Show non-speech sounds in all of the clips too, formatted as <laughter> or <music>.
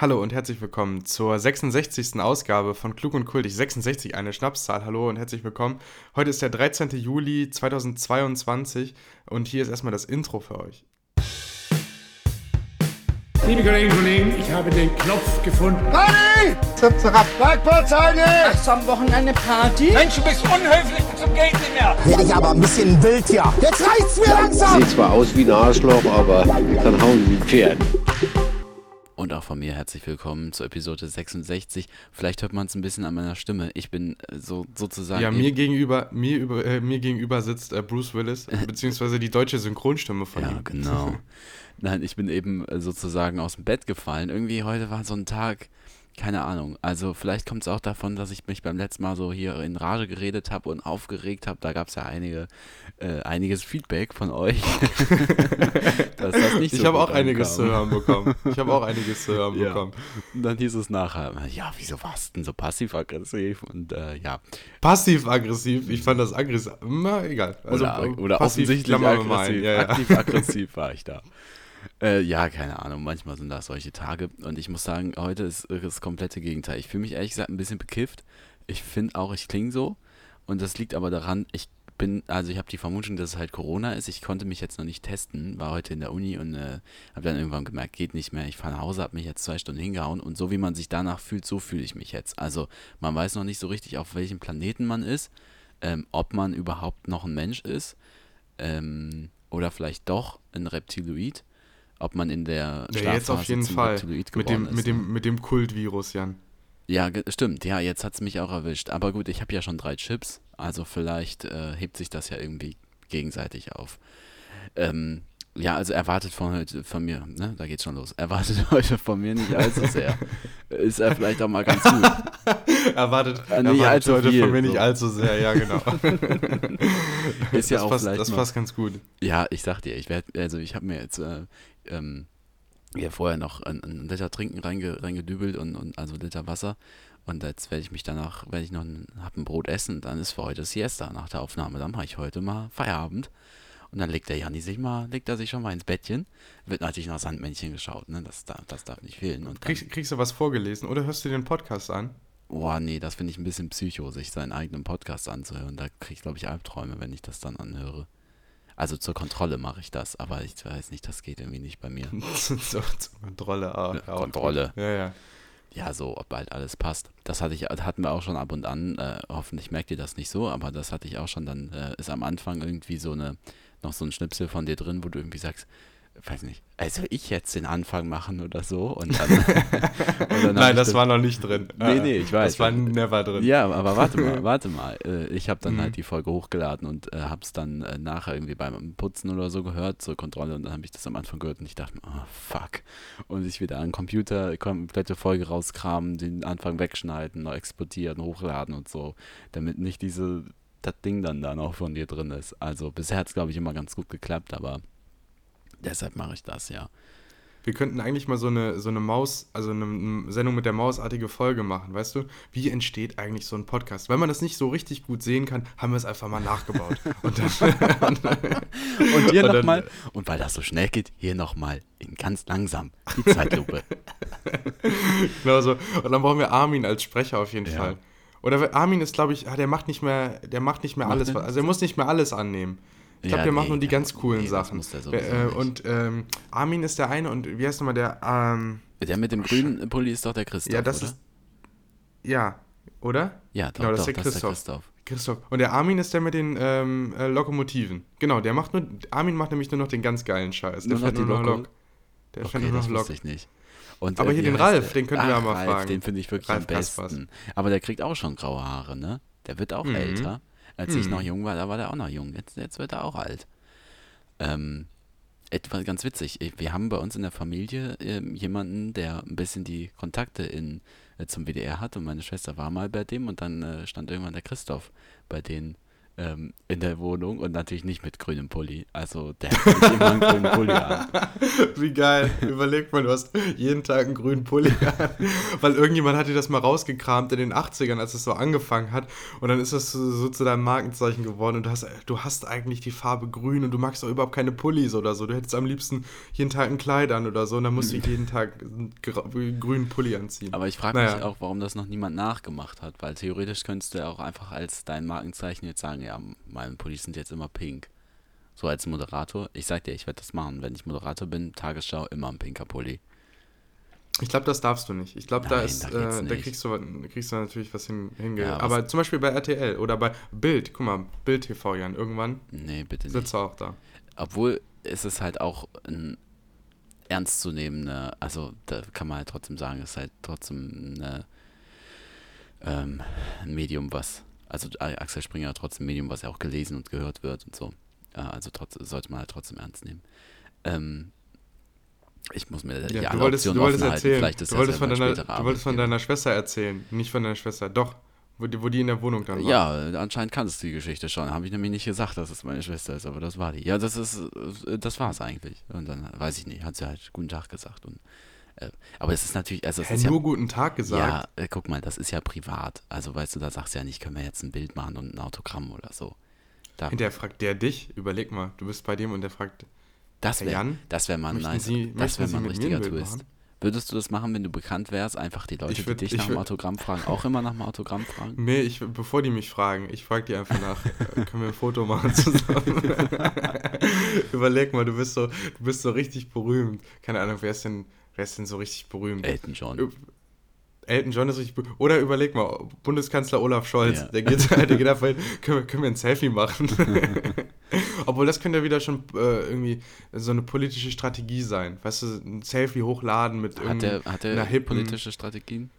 Hallo und herzlich willkommen zur 66. Ausgabe von Klug und Kultig. 66, eine Schnapszahl. Hallo und herzlich willkommen. Heute ist der 13. Juli 2022 und hier ist erstmal das Intro für euch. Liebe Kolleginnen und Kollegen, ich habe den Knopf gefunden. Party! Zap, zap, Bergpartei! Hast du am Wochenende Party? Mensch, du bist unhöflich zum Geld nicht mehr. Werde ich aber ein bisschen wild hier. Jetzt reicht's mir langsam! Sieht zwar aus wie ein Arschloch, aber kann hauen wie ein Pferd. Und auch von mir herzlich willkommen zur Episode 66. Vielleicht hört man es ein bisschen an meiner Stimme. Ich bin äh, so sozusagen. Ja, mir gegenüber, mir, über, äh, mir gegenüber sitzt äh, Bruce Willis, <laughs> beziehungsweise die deutsche Synchronstimme von Ja, ihm. genau. <laughs> Nein, ich bin eben äh, sozusagen aus dem Bett gefallen. Irgendwie heute war so ein Tag, keine Ahnung. Also vielleicht kommt es auch davon, dass ich mich beim letzten Mal so hier in Rage geredet habe und aufgeregt habe. Da gab es ja einige, äh, einiges Feedback von euch. <laughs> das nicht Ich so habe gut auch einiges zu hören bekommen. Ich habe auch einiges zu hören Ja. bekommen. Und dann hieß es nachher, ja, wieso warst du denn so passiv-aggressiv? Und äh, ja, Passiv-aggressiv, ich fand das aggressiv. Na, egal. Also, oder, oder passiv offensichtlich aggressiv. Ja, ja. Aktiv-aggressiv war ich da. <laughs> Äh, ja, keine Ahnung, manchmal sind das solche Tage. Und ich muss sagen, heute ist das komplette Gegenteil. Ich fühle mich ehrlich gesagt ein bisschen bekifft. Ich finde auch, ich klinge so. Und das liegt aber daran, ich bin, also ich habe die Vermutung, dass es halt Corona ist. Ich konnte mich jetzt noch nicht testen, war heute in der Uni und äh, habe dann irgendwann gemerkt, geht nicht mehr. Ich fahre nach Hause, habe mich jetzt zwei Stunden hingehauen und so wie man sich danach fühlt, so fühle ich mich jetzt. Also man weiß noch nicht so richtig, auf welchem Planeten man ist, ähm, ob man überhaupt noch ein Mensch ist ähm, oder vielleicht doch ein Reptiloid, ob man in der Ja, jetzt auf Schlafphase jeden Fall. Mit dem, ist. mit, dem, mit dem Kultvirus, Jan. Ja, stimmt. Ja, jetzt hat es mich auch erwischt. Aber gut, ich habe ja schon drei Chips, also vielleicht äh, hebt sich das ja irgendwie gegenseitig auf. Ähm, ja, also erwartet von heute von mir, ne, da geht's schon los. Erwartet <laughs> heute von mir nicht allzu sehr. Ist ja vielleicht auch mal ganz gut. <laughs> Erwartet, Äh, nicht erwartet allzu heute viel, von mir nicht so. allzu sehr, ja, genau. <laughs> Ist ja das auch passt, vielleicht das mal- passt ganz gut. Ja, ich sag dir, ich werde, also ich habe mir jetzt äh, ähm, ja vorher noch einen, einen Liter Trinken reinge, reingedübelt und, und also Liter Wasser. Und jetzt werde ich mich danach, werde ich noch ein, hab ein Brot essen, dann ist für heute Siesta nach der Aufnahme. Dann mache ich heute mal Feierabend. Und dann legt der Janni sich mal, legt er sich schon mal ins Bettchen. Wird natürlich nach Sandmännchen geschaut, ne? Das, darf- das darf nicht fehlen. Und Kriegst, kriegst du was vorgelesen oder hörst du den Podcast an? boah, nee, das finde ich ein bisschen psycho, sich seinen eigenen Podcast anzuhören. Da kriege ich, glaube ich, Albträume, wenn ich das dann anhöre. Also zur Kontrolle mache ich das, aber ich weiß nicht, das geht irgendwie nicht bei mir. so, <laughs> zur Kontrolle. Ah, ja, Kontrolle. Ja, ja. Ja, so, ob bald alles passt. Das hatte ich, hatten wir auch schon ab und an. Äh, hoffentlich merkt ihr das nicht so, aber das hatte ich auch schon. Dann äh, ist am Anfang irgendwie so eine, noch so ein Schnipsel von dir drin, wo du irgendwie sagst, weiß nicht, also ich jetzt den Anfang machen oder so. Und dann, <laughs> und dann Nein, das war noch nicht drin. Nee, nee, ich weiß. Das war never drin. Ja, aber warte mal, <laughs> warte mal. Äh, Ich habe dann Mhm. halt die Folge hochgeladen und äh, habe es dann äh, nachher irgendwie beim Putzen oder so gehört zur Kontrolle und dann habe ich das am Anfang gehört und ich dachte oh fuck. Und ich wieder an den Computer, komplette Folge rauskramen, den Anfang wegschneiden, neu exportieren, hochladen und so, damit nicht diese das Ding dann da noch von dir drin ist. Also bisher hat es, glaube ich, immer ganz gut geklappt, aber deshalb mache ich das, ja. Wir könnten eigentlich mal so eine, so eine Maus, also eine, Sendung mit der Mausartige Folge machen, weißt du? Wie entsteht eigentlich so ein Podcast? Wenn man das nicht so richtig gut sehen kann, haben wir es einfach mal nachgebaut. <laughs> Und dann, <laughs> Und hier nochmal, und weil das so schnell geht, hier nochmal in ganz langsam die Zeitlupe. <laughs> genau so. Und dann brauchen wir Armin als Sprecher auf jeden Ja. Fall. Oder Armin ist, glaube ich, ah, der macht nicht mehr, der macht nicht mehr Macht alles, also er muss nicht mehr alles annehmen. Ich glaube, Ja, der macht nee, nur die ganz coolen nee, Sachen. sowieso äh, und ähm, Armin ist der eine und wie heißt nochmal der? Ähm, Der mit dem grünen Pulli ist doch der Christoph, ja, das oder? ist. Ja, oder? ja, doch, genau, das doch, ist der das ist der Christoph. Christoph. Und der Armin ist der mit den ähm, äh, Lokomotiven. Genau, der macht nur. Armin macht nämlich nur noch den ganz geilen Scheiß. Der Nur noch fährt nur noch? Lok. Der Okay, fährt nur noch Lok. ich nicht. Und, Aber hier wie den Ralf, den könnten wir ja mal Ralf, fragen. Den finde ich wirklich Ralf am Kaspers. besten. Aber der kriegt auch schon graue Haare, ne? Der wird auch Mhm. älter. Als ich Mhm. noch jung war, da war der auch noch jung. Jetzt, jetzt wird er auch alt. Ähm, etwas ganz witzig. Ich- Wir haben bei uns in der Familie ähm, jemanden, der ein bisschen die Kontakte in, äh, zum WDR hat und meine Schwester war mal bei dem und dann äh, stand irgendwann der Christoph bei denen ähm, in der Wohnung und natürlich nicht mit grünem Pulli. Also der hat immer einen grünen Pulli an. <laughs> Wie geil. Überleg mal, du hast jeden Tag einen grünen Pulli an. Weil irgendjemand hat dir das mal rausgekramt in den 80ern, als es so angefangen hat. Und dann ist das so, so zu deinem Markenzeichen geworden. Und du hast, du hast eigentlich die Farbe grün und du magst auch überhaupt keine Pullis oder so. Du hättest am liebsten jeden Tag ein Kleid an oder so. Und dann musst du <laughs> jeden Tag einen grünen Pulli anziehen. Aber ich frage Naja. mich auch, warum das noch niemand nachgemacht hat. Weil theoretisch könntest du ja auch einfach als dein Markenzeichen jetzt sagen, ja, meine Pullis sind jetzt immer pink. So als Moderator. Ich sag dir, ich werde das machen. Wenn ich Moderator bin, Tagesschau, immer ein pinker Pulli. Ich glaube, das darfst du nicht. Ich glaube, da ist, da äh, da kriegst du, kriegst du natürlich was hin, hinge. Ja, was- Aber zum Beispiel bei RTL oder bei Bild, guck mal, Bild TV, Jan, irgendwann Nee, bitte nicht. sitzt er auch da. Obwohl es ist halt auch ein ernstzunehmender, also da kann man halt trotzdem sagen, es ist halt trotzdem eine, ähm, ein Medium, was, also Axel Springer trotzdem Medium, was ja auch gelesen und gehört wird und so. Äh, also trotz, sollte man halt trotzdem ernst nehmen. Ähm, ich muss mir die Ja, du alle wolltest, du wolltest halten. erzählen. Vielleicht ist Du wolltest, von deiner, du wolltest von deiner Schwester erzählen, nicht von deiner Schwester. Doch, wo die, wo die in der Wohnung dann war. Ja, anscheinend kannst du die Geschichte schon. Habe ich nämlich nicht gesagt, dass es meine Schwester ist, aber das war die. Ja, das ist, äh, das war es eigentlich. Und dann weiß ich nicht, hat sie halt guten Tag gesagt. Und, äh, aber es ist natürlich, also es ist ja, nur guten Tag gesagt. ja, äh, guck mal, das ist ja privat. Also weißt du, da sagst du ja nicht, können wir jetzt ein Bild machen und ein Autogramm oder so. Da, Hinterher fragt der dich, überleg mal, du bist bei dem und der fragt, das wäre das wär mal nice. Sie- das wäre mal ein richtiger Twist. machen? Würdest du das machen, wenn du bekannt wärst? Einfach die Leute, würd- die dich ich nach dem Autogramm fragen, auch immer nach dem Autogramm fragen? <laughs> nee, ich, bevor die mich fragen, ich frage die einfach nach, äh, können wir ein Foto machen zusammen? <laughs> überleg mal, du bist so, du bist so richtig berühmt. Keine Ahnung, wer ist denn, wer ist denn so richtig berühmt? Elton John. Elton John ist richtig berühmt. Oder überleg mal, Bundeskanzler Olaf Scholz, Ja. der geht der geht <laughs> einfach hin, können wir, können wir ein Selfie machen? <laughs> Obwohl, das könnte ja wieder schon äh, irgendwie so eine politische Strategie sein. Weißt du, ein Selfie hochladen mit Hat der, hat der hippen- politische Strategien?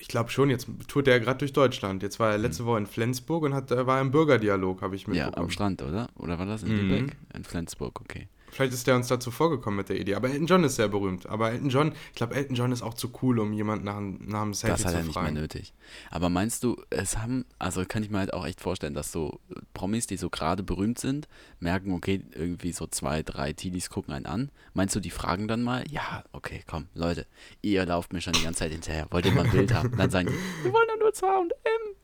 Ich glaube schon, jetzt tourt er gerade durch Deutschland. Jetzt war er letzte Woche in Flensburg und hat, äh, war im Bürgerdialog, habe ich Hm. Ja, mitbekommen. am Strand, oder? Oder war das in Mhm. Lübeck? In Flensburg, okay. Vielleicht ist der uns dazu vorgekommen mit der Idee. Aber Elton John ist sehr berühmt. Aber Elton John, ich glaube, Elton John ist auch zu cool, um jemanden nach, einem- nach einem Selfie Das hat zu er nicht fragen. mehr nötig. Aber meinst du, es haben, also kann ich mir halt auch echt vorstellen, dass so Promis, die so gerade berühmt sind, merken, okay, irgendwie so zwei, drei Teenies gucken einen an. Meinst du, die fragen dann mal, ja, okay, komm, Leute, ihr lauft mir schon die ganze Zeit hinterher, wollt ihr mal ein Bild haben? Dann sagen die, wir wollen doch nur zwei und M.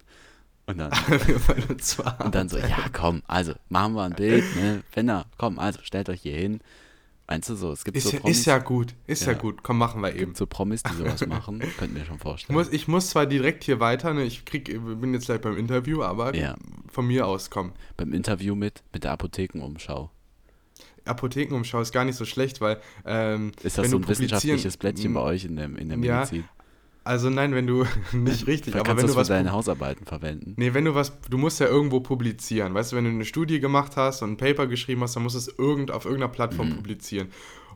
Und dann, <laughs> und dann so, ja, komm, also machen wir ein Bild, ne? Wenn er, komm, also stellt euch hier hin. Meinst du so, es gibt Ist, so ja, Promis, ist ja gut, ist ja. Ja. gut. Komm, machen wir eben. gibt so Promis, die sowas machen, <laughs> könnten wir schon Ich vorstellen. muss, ich muss zwar direkt hier weiter, ne, ich krieg, bin jetzt gleich beim Interview, aber Ja. von mir aus, komm. Beim Interview mit, mit der Apothekenumschau. Apothekenumschau ist gar nicht so schlecht, weil ähm, Ist das so ein wissenschaftliches Blättchen bei euch in der, in der Ja, Medizin? Also nein, wenn du <laughs> <laughs> nicht richtig, aber wenn du was deine Hausarbeiten verwenden. Nee, wenn du was, du musst ja irgendwo publizieren. Weißt du, wenn du eine Studie gemacht hast und ein Paper geschrieben hast, dann musst du es irgend, auf irgendeiner Plattform Mhm. publizieren.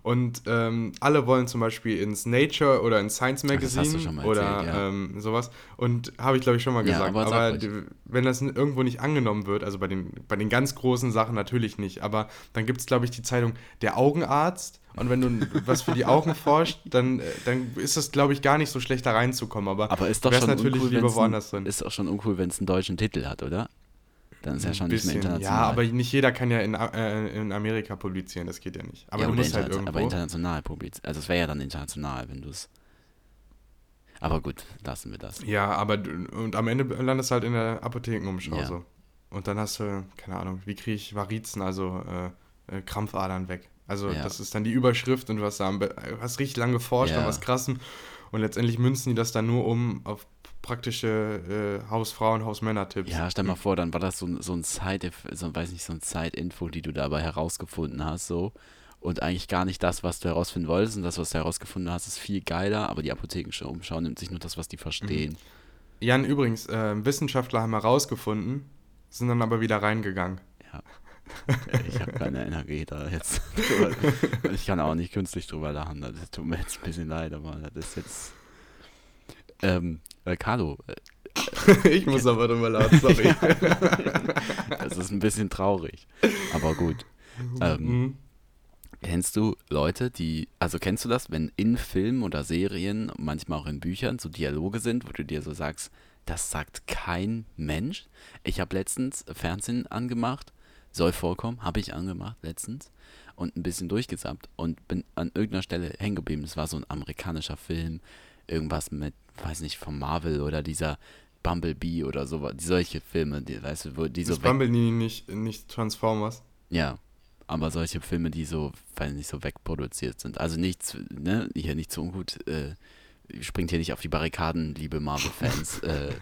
Und ähm, alle wollen zum Beispiel ins Nature oder ins Science das Magazine mal oder erzählt, ja. ähm, sowas. Und habe ich, glaube ich, schon mal Ja, gesagt. aber sag aber die, wenn das irgendwo nicht angenommen wird, also bei den, bei den ganz großen Sachen natürlich nicht, aber dann gibt es, glaube ich, die Zeitung Der Augenarzt. Und wenn du was für die Augen forscht, dann, äh, dann ist es, glaube ich, gar nicht so schlecht, da reinzukommen. Aber, Aber ist doch schon natürlich uncool, lieber woanders drin. ist doch schon uncool, wenn es einen deutschen Titel hat, oder? Dann ist ja schon nicht mehr international. Ja, aber nicht jeder kann ja in, äh, in Amerika publizieren, das geht ja nicht. Aber Ja, du musst halt irgendwo. aber international publizieren. Also es wäre ja dann international, wenn du es. Aber gut, lassen wir das. ja, aber und am Ende landest du halt in der Apothekenumschau Ja. so. Und dann hast du, keine Ahnung, wie kriege ich Varizen, also äh, äh, Krampfadern weg. Also Ja. das ist dann die Überschrift und du hast da Be- hast richtig lange geforscht Ja. an was krassem. Und letztendlich münzen die das dann nur um auf praktische äh, Hausfrauen, Hausmänner-Tipps. Ja, stell mal vor, dann war das so, ein- so ein Side, so, weiß nicht, so ein Side-Info, die du dabei herausgefunden hast, so. Und eigentlich gar nicht das, was du herausfinden wolltest. Und das, was du herausgefunden hast, ist viel geiler, aber die Apothekenumschau nimmt sich nur das, was die verstehen. Jan, übrigens, äh, Wissenschaftler haben herausgefunden, sind dann aber wieder reingegangen. Ja. Ich habe keine Energie da jetzt. ich kann auch nicht künstlich drüber lachen. Das tut mir jetzt ein bisschen leid, aber das ist jetzt. Ähm, äh, Carlo, äh, <laughs> ich muss <laughs> aber drüber lachen, sorry. <laughs> das ist ein bisschen traurig. Aber gut. Ähm, Mhm. Kennst du Leute, die, also kennst du das, wenn in Filmen oder Serien, manchmal auch in Büchern, so Dialoge sind, wo du dir so sagst, das sagt kein Mensch. Ich habe letztens Fernsehen angemacht, soll vorkommen, habe ich angemacht letztens und ein bisschen durchgesappt und bin an irgendeiner Stelle hängen geblieben. Es war so ein amerikanischer Film, irgendwas mit, weiß nicht, von Marvel oder dieser Bumblebee oder so, solche Filme, die, weißt du, wo die so Ist Bumblebee nicht, nicht Transformers? ja, aber solche Filme, die so, weil nicht so wegproduziert sind. Also nichts, ne, hier nicht so ungut, äh, springt hier nicht auf die Barrikaden, liebe Marvel-Fans. <laughs> äh,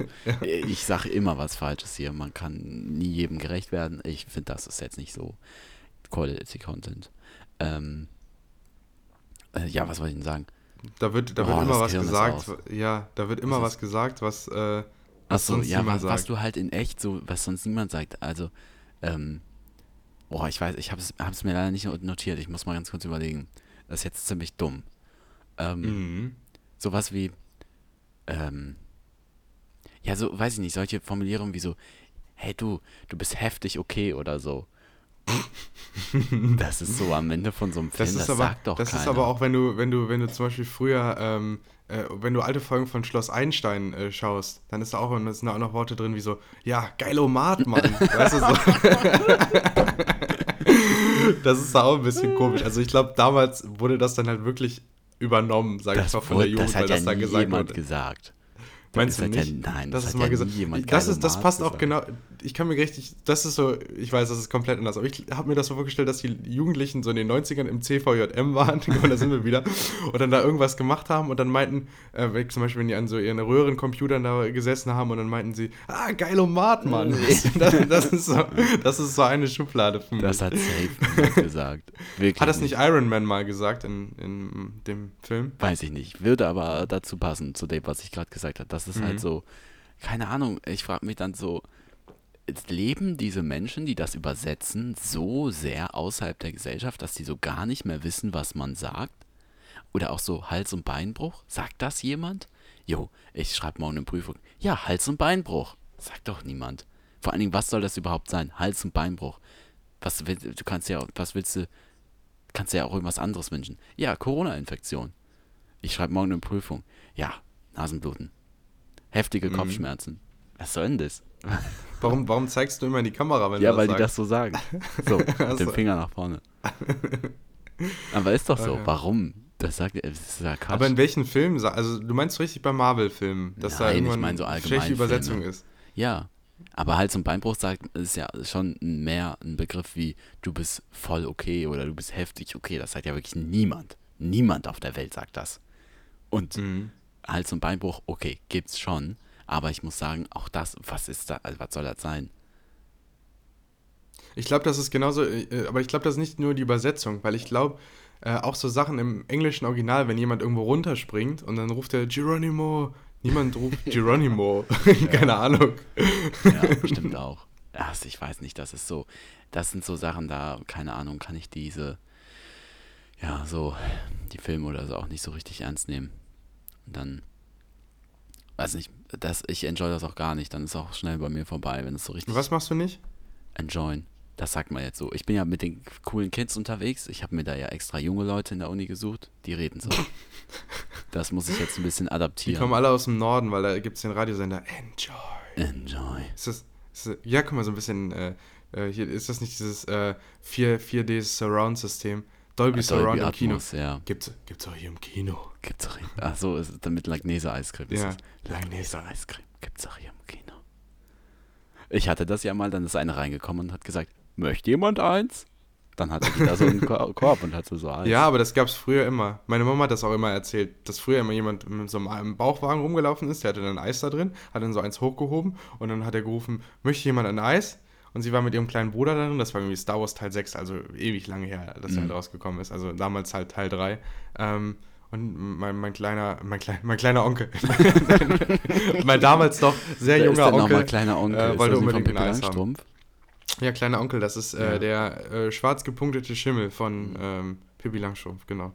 ich sage immer was Falsches hier. Man kann nie jedem gerecht werden. Ich finde, das ist jetzt nicht so Quality Content. Ähm, äh, ja, was wollte ich denn sagen? Da wird, da Boah, wird immer was Gehirn gesagt. Ja, da wird immer was ist- gesagt, was, äh, was Achso, sonst ja, niemand was, sagt. was du halt in echt so, was sonst niemand sagt. Also, ähm, boah, ich weiß, ich habe es mir leider nicht notiert. Ich muss mal ganz kurz überlegen. Das ist jetzt ziemlich dumm. Ähm, Mhm. sowas wie, ähm, ja, so, weiß ich nicht, solche Formulierungen wie so, hey du, du bist heftig okay oder so. <laughs> Das ist so am Ende von so einem Film, Das das, ist aber, sagt doch das keiner. ist aber auch, wenn du, wenn du, wenn du zum Beispiel früher, ähm, äh, wenn du alte Folgen von Schloss Einstein äh, schaust, dann ist da auch, da sind da auch noch Worte drin wie so, ja, geilomat, Mann. <laughs> weißt du so? <laughs> das ist da auch ein bisschen komisch. Also ich glaube, damals wurde das dann halt wirklich übernommen, sag ich mal, von wurde, der Jugend, das hat weil ja das da nie gesagt wurde. gesagt. Meinst du nicht? Ja, nein, das, das, ist mal ja gesagt. Das, ist, das passt auch genau. Ich kann mir richtig. Das ist so. Ich weiß, das ist komplett anders. Aber ich habe mir das so vorgestellt, dass die Jugendlichen so in den 90ern im CVJM waren. und <laughs> da sind wir wieder. Und dann da irgendwas gemacht haben und dann meinten, äh, zum Beispiel, wenn die an so ihren Röhrencomputern da gesessen haben und dann meinten sie, ah, geilomat, Mann. <laughs> das, das, ist so, das ist so eine Schublade für mich. Das hat safe <laughs> gesagt. Wirklich hat das nicht Iron Man mal gesagt in, in dem Film? Weiß ich nicht. Würde aber dazu passen, zu dem, was ich gerade gesagt habe. Das ist Mhm. halt so, keine Ahnung, ich frage mich dann so, leben diese Menschen, die das übersetzen, so sehr außerhalb der Gesellschaft, dass die so gar nicht mehr wissen, was man sagt? Oder auch so Hals- und Beinbruch? Sagt das jemand? Jo, ich schreibe morgen eine Prüfung. Ja, Hals- und Beinbruch. Sagt doch niemand. Vor allen Dingen, was soll das überhaupt sein? Hals- und Beinbruch. Was will, du kannst ja, was willst du, kannst ja auch irgendwas anderes wünschen. Ja, Corona-Infektion. Ich schreibe morgen eine Prüfung. Ja, Nasenbluten. Heftige Kopfschmerzen. Was soll denn das? <laughs> Warum, warum zeigst du immer in die Kamera, wenn Ja, du weil das die sagst? das so sagen. <laughs> So, mit dem so. Finger nach vorne. <laughs> Aber ist doch so. Ja. Warum? Das sagt das ist ja Quatsch. Aber in welchen Filmen? Also du meinst richtig bei Marvel-Filmen, dass da Nein, ich irgendwann meine so eine allgemein schlechte Übersetzung Filme. ist. ja. Aber Hals- und Beinbruch sagt, ist ja schon mehr ein Begriff wie du bist voll okay oder du bist heftig okay. Das sagt ja wirklich niemand. Niemand auf der Welt sagt das. Und Mhm. Hals- und Beinbruch, okay, gibt's schon. Aber ich muss sagen, auch das, was ist da, also was soll das sein? Ich glaube, das ist genauso, äh, aber ich glaube, das ist nicht nur die Übersetzung, weil ich glaube, äh, auch so Sachen im englischen Original, wenn jemand irgendwo runterspringt und dann ruft er Geronimo, niemand ruft <laughs> Geronimo, <laughs> <laughs> keine Ahnung. Ja, bestimmt auch. Ja, also ich weiß nicht, das ist so, das sind so Sachen, da, keine Ahnung, kann ich diese, ja, so, die Filme oder so auch nicht so richtig ernst nehmen. Und dann, weiß nicht, das, ich enjoy das auch gar nicht, dann ist auch schnell bei mir vorbei, wenn es so richtig Was machst du nicht? enjoyen. Das sagt man jetzt so. Ich bin ja mit den coolen Kids unterwegs. Ich habe mir da ja extra junge Leute in der Uni gesucht. Die reden so. <laughs> Das muss ich jetzt ein bisschen Die adaptieren. kommen alle aus dem Norden, weil da gibt es den Radiosender Enjoy. Enjoy. Ist das, ist das, ja, guck mal, so ein bisschen, äh, äh, hier ist das nicht dieses äh, 4, 4D Surround-System? Dolby Surround im Kino. Ja. Gibt's, gibt's auch hier im Kino. Gibt's auch hier. Ach so, ist es mit Langnese-Eiscreme. ist Ja, es. Langnese-Eiscreme. Gibt's auch hier im Kino. Ich hatte das ja mal, dann ist eine reingekommen und hat gesagt, möchte jemand eins? Dann hatte die da so einen Kor- <laughs> Korb und hatte so Eis. Ja, aber das gab's früher immer. Meine Mama hat das auch immer erzählt, dass früher immer jemand mit so einem Bauchwagen rumgelaufen ist, der hatte dann Eis da drin, hat dann so eins hochgehoben und dann hat er gerufen, möchte jemand ein Eis? Und sie war mit ihrem kleinen Bruder darin, das war irgendwie Star Wars Teil 6, also ewig lange her, dass er halt rausgekommen ist, also damals halt Teil 3. Ähm, und mein, mein kleiner, mein, klein, mein kleiner Onkel, <laughs> mein damals noch sehr Wer ist junger denn Onkel, kleiner Onkel? äh, Ist wollte unbedingt Pippi ein Eis haben. Langstrumpf? Ja, kleiner Onkel, das ist äh, Ja. der äh, schwarz gepunktete Schimmel von ähm, Pippi Langstrumpf, genau.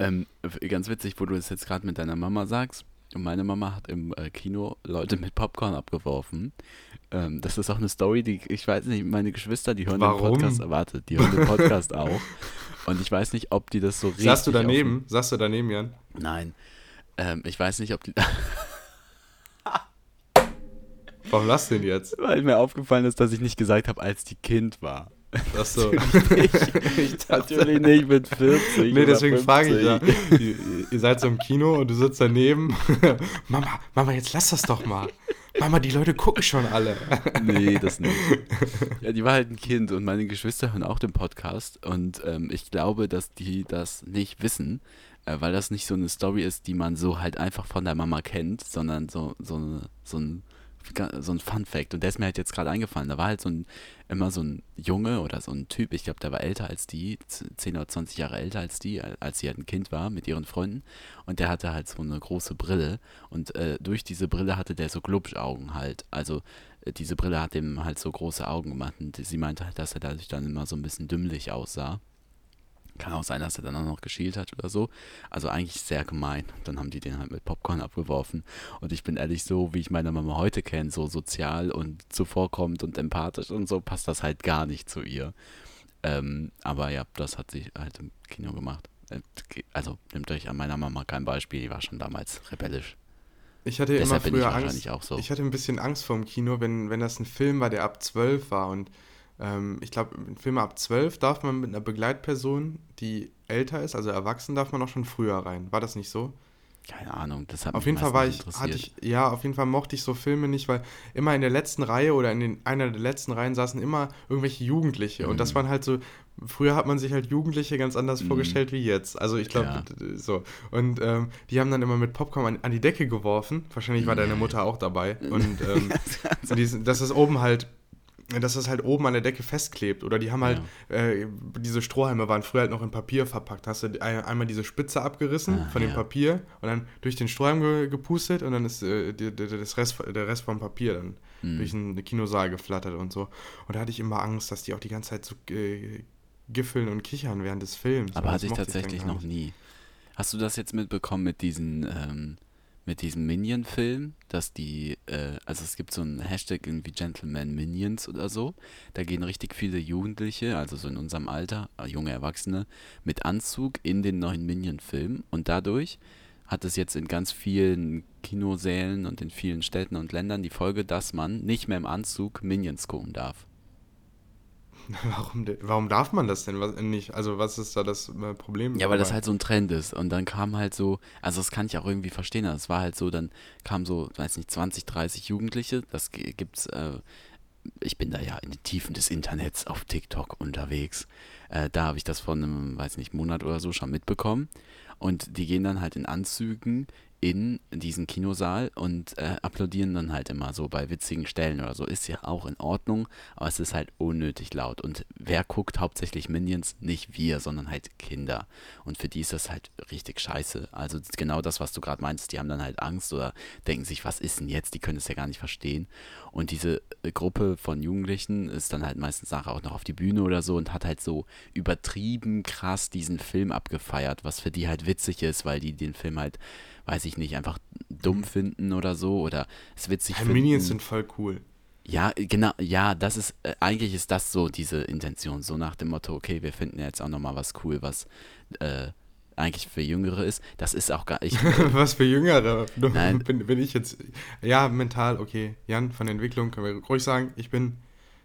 Ähm, ganz witzig, wo du es jetzt gerade mit deiner Mama sagst. Und meine Mama hat im äh, Kino Leute mit Popcorn abgeworfen. Ähm, das ist auch eine Story, die ich weiß nicht, meine Geschwister, die hören Warum? den Podcast, warte, die hören den Podcast auch. Und ich weiß nicht, ob die das so richtig. Saßt du daneben? Saßt du daneben, Jan? Nein. Ähm, ich weiß nicht, ob die. Warum lachst du denn jetzt? <laughs> Weil mir aufgefallen ist, dass ich nicht gesagt habe, als die Kind war. Achso. <laughs> ich dachte, Natürlich nicht mit 40. Nee, deswegen frage ich ja. 50. Ihr, ihr seid so im Kino und du sitzt daneben. <laughs> Mama, Mama, jetzt lass das doch mal. Mama, die Leute gucken schon alle. Nee, das nicht. <laughs> Ja, die war halt ein Kind und meine Geschwister hören auch den Podcast und ähm, ich glaube, dass die das nicht wissen, äh, weil das nicht so eine Story ist, die man so halt einfach von der Mama kennt, sondern so, so, eine, so ein so ein Fun Fact und der ist mir halt jetzt gerade eingefallen. Da war halt so ein immer so ein Junge oder so ein Typ, ich glaube, der war älter als die, 10 oder 20 Jahre älter als die, als sie halt ein Kind war mit ihren Freunden und der hatte halt so eine große Brille und äh, durch diese Brille hatte der so Glubschaugen halt. Also äh, diese Brille hat ihm halt so große Augen gemacht und sie meinte halt, dass er dadurch dann immer so ein bisschen dümmlich aussah. Kann auch sein, dass er dann auch noch geschielt hat oder so. Also eigentlich sehr gemein. Dann haben die den halt mit Popcorn abgeworfen. Und ich bin ehrlich, so wie ich meine Mama heute kenne, so sozial und zuvorkommend und empathisch und so, passt das halt gar nicht zu ihr. Ähm, aber ja, das hat sie halt im Kino gemacht. Äh, Also nehmt euch an meiner Mama kein Beispiel, die war schon damals rebellisch. Ich hatte Deshalb immer ich früher wahrscheinlich Angst. auch so. Ich hatte ein bisschen Angst vor dem Kino, wenn, wenn das ein Film war, der ab 12 war. Und ähm, ich glaube, in Filme ab 12 darf man mit einer Begleitperson, die älter ist, also erwachsen, darf man auch schon früher rein. War das nicht so? Keine Ahnung, das hat Auf mich jeden Fall war ich, hatte ich, ja, auf jeden Fall mochte ich so Filme nicht, weil immer in der letzten Reihe oder in den, einer der letzten Reihen saßen immer irgendwelche Jugendliche. Und Mhm. das waren halt so, früher hat man sich halt Jugendliche ganz anders vorgestellt wie jetzt. Also ich glaube, Ja. so. Und ähm, die haben dann immer mit Popcorn an, an die Decke geworfen. Wahrscheinlich war deine Mutter auch dabei. <laughs> Und ähm, und dass es oben halt dass das halt oben an der Decke festklebt. Oder die haben halt, äh, diese Strohhalme waren früher halt noch in Papier verpackt. Hast du ein, einmal diese Spitze abgerissen Ah, von dem ja. Papier und dann durch den Strohhalm ge gepustet und dann ist äh, die, die, das Rest, der Rest vom Papier dann Hm. durch den Kinosaal geflattert und so. Und da hatte ich immer Angst, dass die auch die ganze Zeit so äh, giffeln und kichern während des Films. Aber hatte ich tatsächlich gar noch nie. Hast du das jetzt mitbekommen mit diesen, ähm, mit diesem Minion-Film, dass die, äh, also es gibt so einen Hashtag irgendwie Gentleman Minions oder so. Da gehen richtig viele Jugendliche, also so in unserem Alter, äh, junge Erwachsene, mit Anzug in den neuen Minion-Film und dadurch hat es jetzt in ganz vielen Kinosälen und in vielen Städten und Ländern die Folge, dass man nicht mehr im Anzug Minions gucken darf. <laughs> Warum, warum darf man das denn was, nicht? Also was ist da das äh, Problem? Ja, weil das halt so ein Trend ist. Und dann kam halt so, also das kann ich auch irgendwie verstehen, aber es war halt so, dann kam so, weiß nicht, 20, 30 Jugendliche, das gi- gibt's, äh, ich bin da ja in den Tiefen des Internets auf TikTok unterwegs. Äh, da habe ich das vor einem, weiß nicht, Monat oder so schon mitbekommen. Und die gehen dann halt in Anzügen in diesen Kinosaal und äh, applaudieren dann halt immer so bei witzigen Stellen oder so. Ist ja auch in Ordnung, aber es ist halt unnötig laut. Und wer guckt hauptsächlich Minions? Nicht wir, sondern halt Kinder. Und für die ist das halt richtig scheiße. Also genau das, was du gerade meinst. Die haben dann halt Angst oder denken sich, was ist denn jetzt? Die können es ja gar nicht verstehen. Und diese äh, Gruppe von Jugendlichen ist dann halt meistens nachher auch noch auf die Bühne oder so und hat halt so übertrieben krass diesen Film abgefeiert, was für die halt witzig ist, weil die den Film halt, weiß ich nicht, einfach dumm finden oder so oder es witzig Ja, finden. Minions sind voll cool. Ja, genau, ja, das ist, äh, eigentlich ist das so diese Intention, so nach dem Motto, okay, wir finden jetzt auch nochmal was cool, was äh, eigentlich für Jüngere ist. Das ist auch gar, ich, <laughs> Was für Jüngere. Nein. Bin, bin ich jetzt. Ja, mental, okay. Jan, von der Entwicklung können wir ruhig sagen, ich bin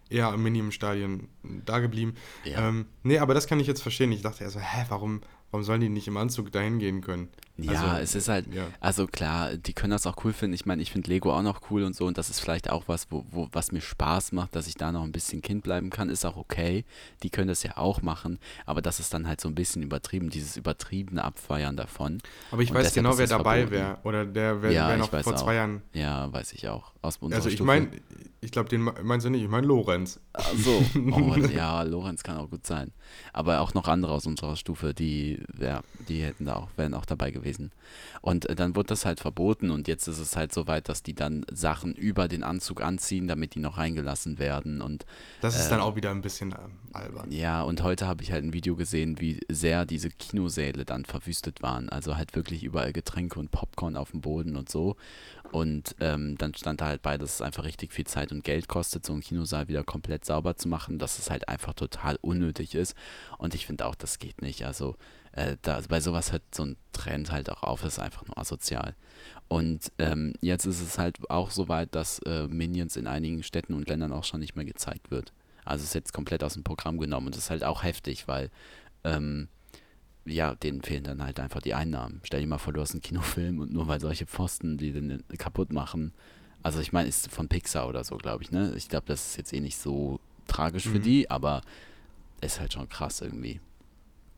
eher im Minimum-Stadion da geblieben. Ja. Ähm, nee, aber das kann ich jetzt verstehen. Ich dachte erst so, hä, warum, warum sollen die nicht im Anzug dahin gehen können? Ja, Also, es ist halt, ja. also klar, die können das auch cool finden. Ich meine, ich finde Lego auch noch cool und so und das ist vielleicht auch was, wo, wo, was mir Spaß macht, dass ich da noch ein bisschen Kind bleiben kann, ist auch okay. Die können das ja auch machen, aber das ist dann halt so ein bisschen übertrieben, dieses übertriebene Abfeiern davon. Aber ich Und weiß genau, wer dabei wäre. Oder der wäre Ja, wär noch vor auch. zwei Jahren. Ja, weiß ich auch. Aus Also ich meine, ich glaube, den me- meinst du nicht, ich meine Lorenz. Ach so, oh, <laughs> ja, Lorenz kann auch gut sein. Aber auch noch andere aus unserer Stufe, die, ja, die hätten da auch, wären auch dabei gewesen. Und äh, dann wurde das halt verboten und jetzt ist es halt so weit, dass die dann Sachen über den Anzug anziehen, damit die noch reingelassen werden. Und Das ist dann auch wieder ein bisschen ähm, albern. ja, und heute habe ich halt ein Video gesehen, wie sehr diese Kinosäle dann verwüstet waren. Also halt wirklich überall Getränke und Popcorn auf dem Boden und so. Und ähm, dann stand da halt bei, dass es einfach richtig viel Zeit und Geld kostet, so einen Kinosaal wieder komplett sauber zu machen, dass es halt einfach total unnötig ist. Und ich finde auch, das geht nicht. Also Äh, da, bei sowas hört so ein Trend halt auch auf, das ist einfach nur asozial. Und ähm, jetzt ist es halt auch so weit, dass äh, Minions in einigen Städten und Ländern auch schon nicht mehr gezeigt wird. Also es ist jetzt komplett aus dem Programm genommen und das ist halt auch heftig, weil ähm, ja, denen fehlen dann halt einfach die Einnahmen. Stell dir mal vor, du hast einen Kinofilm und nur weil solche Pfosten die den kaputt machen. Also ich meine, ist von Pixar oder so, glaube ich, ne? Ich glaube, das ist jetzt eh nicht so tragisch für Mhm. die, aber ist halt schon krass irgendwie.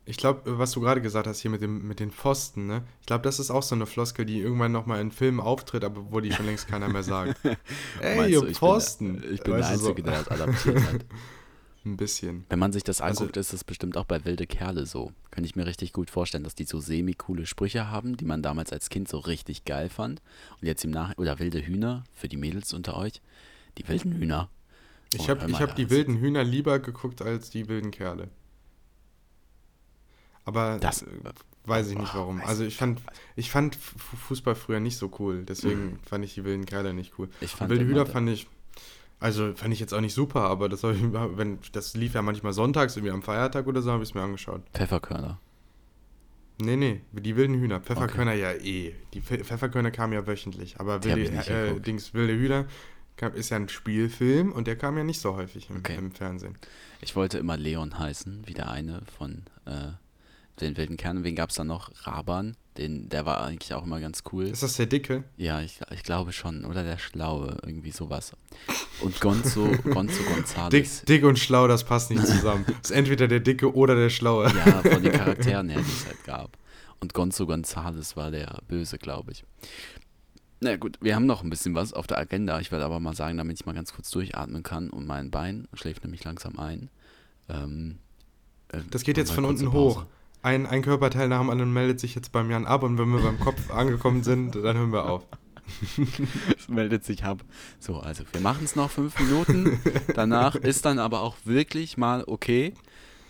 Ich glaube, was du gerade gesagt hast hier mit, dem, mit den Pfosten, ne? Ich glaube, das ist auch so eine Floskel, die irgendwann nochmal in Filmen auftritt, aber wo die schon längst keiner mehr sagt. <laughs> Ey, ihr Pfosten! Bin, ich bin der Weißt so. Einzige, der das adaptiert hat. <laughs> Ein bisschen. Wenn man sich das Also- anguckt, ist es bestimmt auch bei wilde Kerle so. Könnte ich mir richtig gut vorstellen, dass die so semi-coole Sprüche haben, die man damals als Kind so richtig geil fand. Und jetzt im Nach oder wilde Hühner für die Mädels unter euch. Die wilden Hühner. Ich Oh, habe ich mal, hab die das- wilden Hühner lieber geguckt als die wilden Kerle. Aber Das- äh, weiß ich nicht warum. Also ich fand, ich fand Fu- Fußball früher nicht so cool, deswegen fand ich die wilden Kerle nicht cool. Ich fand wilde Hühner fand ich, also fand ich jetzt auch nicht super, aber das, ich, wenn, das lief ja manchmal sonntags, irgendwie am Feiertag oder so, habe ich es mir angeschaut. Pfefferkörner. Nee, nee, die wilden Hühner. Pfefferkörner ja eh. Die Pfe- Pfefferkörner kamen ja wöchentlich. Aber wilde, äh. Dings, wilde Hühner kam, ist ja ein Spielfilm und der kam ja nicht so häufig im, Okay. im Fernsehen. Ich wollte immer Leon heißen, wie der eine von äh, den wilden Kernen. Wen gab es da noch? Raban. Den, der war eigentlich auch immer ganz cool. Ist das der Dicke? Ja, ich, ich glaube schon. Oder der Schlaue, irgendwie sowas. Und Gonzo, Gonzo Dick, Gonzales. dick und schlau, das passt nicht zusammen. <laughs> ist entweder der Dicke oder der Schlaue. Ja, von den Charakteren her, die es halt gab. Und Gonzo Gonzales war der Böse, glaube ich. Na gut, wir haben noch ein bisschen was auf der Agenda. Ich werde aber mal sagen, damit ich mal ganz kurz durchatmen kann und mein Bein schläft nämlich langsam ein. Ähm, äh, Das geht jetzt von unten hoch. Ein, ein Körperteil nach dem anderen meldet sich jetzt beim Jan ab und wenn wir beim Kopf <laughs> angekommen sind, dann hören wir auf. Es meldet sich ab. So, also wir machen es noch fünf Minuten. Danach <laughs> ist dann aber auch wirklich mal okay.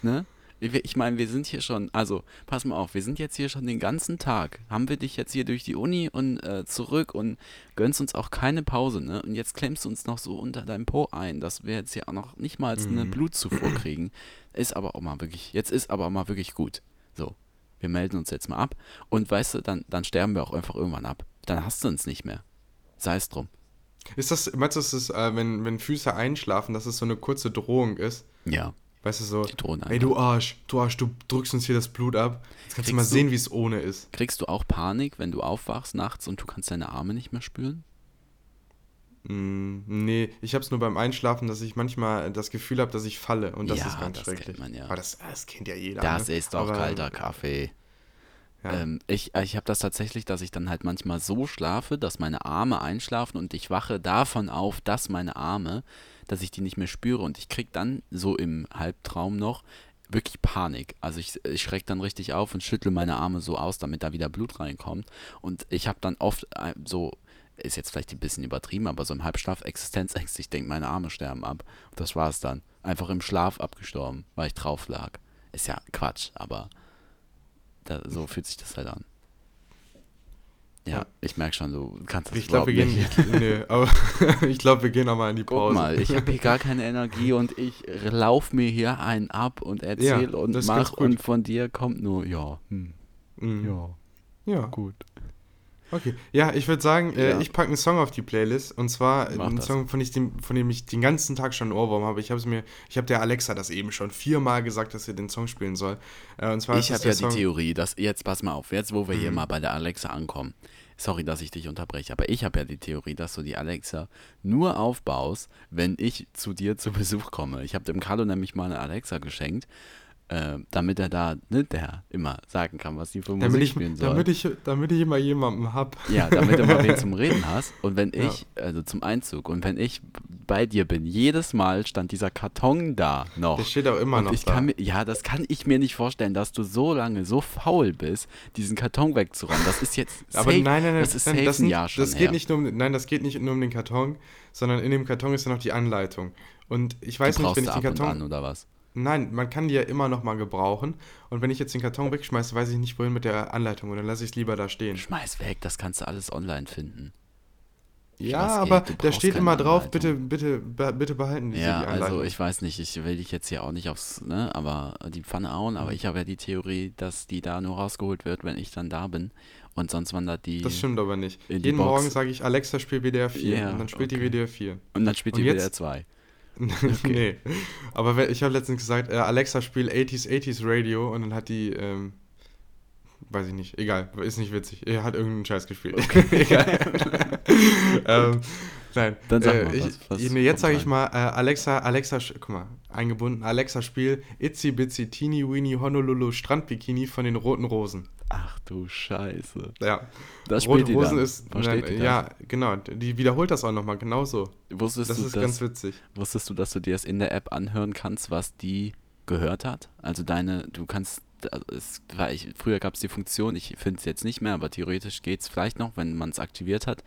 Ne? Ich meine, wir sind hier schon, also pass mal auf, wir sind jetzt hier schon den ganzen Tag. Haben wir dich jetzt hier durch die Uni und äh, zurück und gönnst uns auch keine Pause, ne? Und jetzt klemmst du uns noch so unter deinem Po ein, dass wir jetzt hier auch noch nicht mal eine Blutzufuhr kriegen. Ist aber auch mal wirklich, jetzt ist aber auch mal wirklich gut. So, wir melden uns jetzt mal ab und weißt du, dann, dann sterben wir auch einfach irgendwann ab. Dann hast du uns nicht mehr. Sei es drum. Ist das, meinst du, das, äh, wenn, wenn Füße einschlafen, dass es so eine kurze Drohung ist? Ja. Weißt du so, Die drohen ey du Arsch, du Arsch, du drückst uns hier das Blut ab. Jetzt kannst du mal Kriegst du- sehen, wie es ohne ist. Kriegst du auch Panik, wenn du aufwachst nachts und du kannst deine Arme nicht mehr spüren? Mm, nee, ich hab's nur beim Einschlafen, dass ich manchmal das Gefühl habe, dass ich falle und das Ja, ist ganz das schrecklich. kennt man ja. Aber das, das kennt ja jeder. Das ne? ist doch Aber, kalter Kaffee. Ja. Ähm, ich ich habe das tatsächlich, dass ich dann halt manchmal so schlafe, dass meine Arme einschlafen und ich wache davon auf, dass meine Arme, dass ich die nicht mehr spüre und ich krieg dann so im Halbtraum noch wirklich Panik. Also ich, ich schreck dann richtig auf und schüttle meine Arme so aus, damit da wieder Blut reinkommt. Und ich habe dann oft äh, so, ist jetzt vielleicht ein bisschen übertrieben, aber so im Halbschlaf Existenzängste, ich denke, meine Arme sterben ab. Und das war es dann. Einfach im Schlaf abgestorben, weil ich drauf lag. Ist ja Quatsch, aber da, so fühlt sich das halt an. Ja, ich merke schon, du kannst das Ich glaube, wir überhaupt gehen. nicht. nee, aber <laughs> <laughs> ich glaube, wir gehen auch mal in die Guck Pause. mal, ich habe hier gar keine <laughs> Energie und ich lauf mir hier einen ab und erzähl Ja, und das ist ganz mach gut. und von dir kommt nur, ja, hm, Mhm. ja, Ja, gut. Okay. Ja, ich würde sagen, äh, Ja. ich packe einen Song auf die Playlist und zwar Mach einen das. Song, von, dem, von dem ich den ganzen Tag schon einen Ohrwurm habe. Ich habe es mir, ich habe der Alexa das eben schon viermal gesagt, dass sie den Song spielen soll. Äh, und zwar Ich habe ja der die Song- Theorie, dass jetzt pass mal auf, jetzt wo wir hier Mhm. mal bei der Alexa ankommen. Sorry, dass ich dich unterbreche, aber ich habe ja die Theorie, dass du die Alexa nur aufbaust, wenn ich zu dir zu Besuch komme. Ich habe dem Carlo nämlich mal eine Alexa geschenkt, äh, damit er da, ne, der immer sagen kann, was die für Musik Damit ich, spielen soll. damit, ich, damit ich immer jemanden hab. Ja, damit du <laughs> mal wen zum Reden hast. Und wenn Ja. ich, also zum Einzug, und wenn ich bei dir bin, jedes Mal stand dieser Karton da noch. Der steht auch immer und noch ich da. kann mir, ja, das kann ich mir nicht vorstellen, dass du so lange so faul bist, diesen Karton wegzuräumen. Das ist jetzt <laughs> safe, Aber nein, nein, nein, das ist nein, safe das, ein Jahr schon das her. geht nicht nur um, nein, das geht nicht nur um den Karton, sondern in dem Karton ist ja noch die Anleitung. Und ich weiß nicht, wenn ich den Karton, an, oder was? Nein, man kann die ja immer noch mal gebrauchen. Und wenn ich jetzt den Karton wegschmeiße, weiß ich nicht, wohin mit der Anleitung. Und dann lasse ich es lieber da stehen. Schmeiß weg, das kannst du alles online finden. Ja, aber du da steht immer drauf, bitte, Anleitung. bitte, bitte behalten Sie Ja, die also Anleitung. ich weiß nicht, ich will dich jetzt hier auch nicht aufs, ne, aber die Pfanne hauen, Mhm. aber ich habe ja die Theorie, dass die da nur rausgeholt wird, wenn ich dann da bin und sonst wandert die das stimmt aber nicht. in die Jeden Box. Morgen sage ich, Alexa, spiel WDR 4 Ja, und dann spielt okay. die WDR 4. und dann spielt Und die WDR 2. <laughs> nee, aber ich habe letztens gesagt, äh, Alexa, spiel 80s, 80s Radio und dann hat die, ähm, weiß ich nicht, egal, ist nicht witzig. Er hat irgendeinen Scheiß gespielt. <laughs> egal. <laughs> ähm, nein. Dann sag äh, mal, ich, was- was nee, jetzt sage ich mal, äh, Alexa, Alexa, guck mal, eingebunden, Alexa, spiel Itzy Bitsy Teeny Weeny Honolulu Strandbikini von den Roten Rosen. Ach du Scheiße. Ja. Das Rote spielt die Rosen dann. ist, Versteht nein, die ja, genau, die wiederholt das auch nochmal, genauso. Wusstest Das du ist das, ganz witzig. Wusstest du, dass du dir das in der App anhören kannst, was die gehört hat? Also deine, du kannst, es war ich, früher gab es die Funktion, ich finde es jetzt nicht mehr, aber theoretisch geht es vielleicht noch, wenn man es aktiviert hat.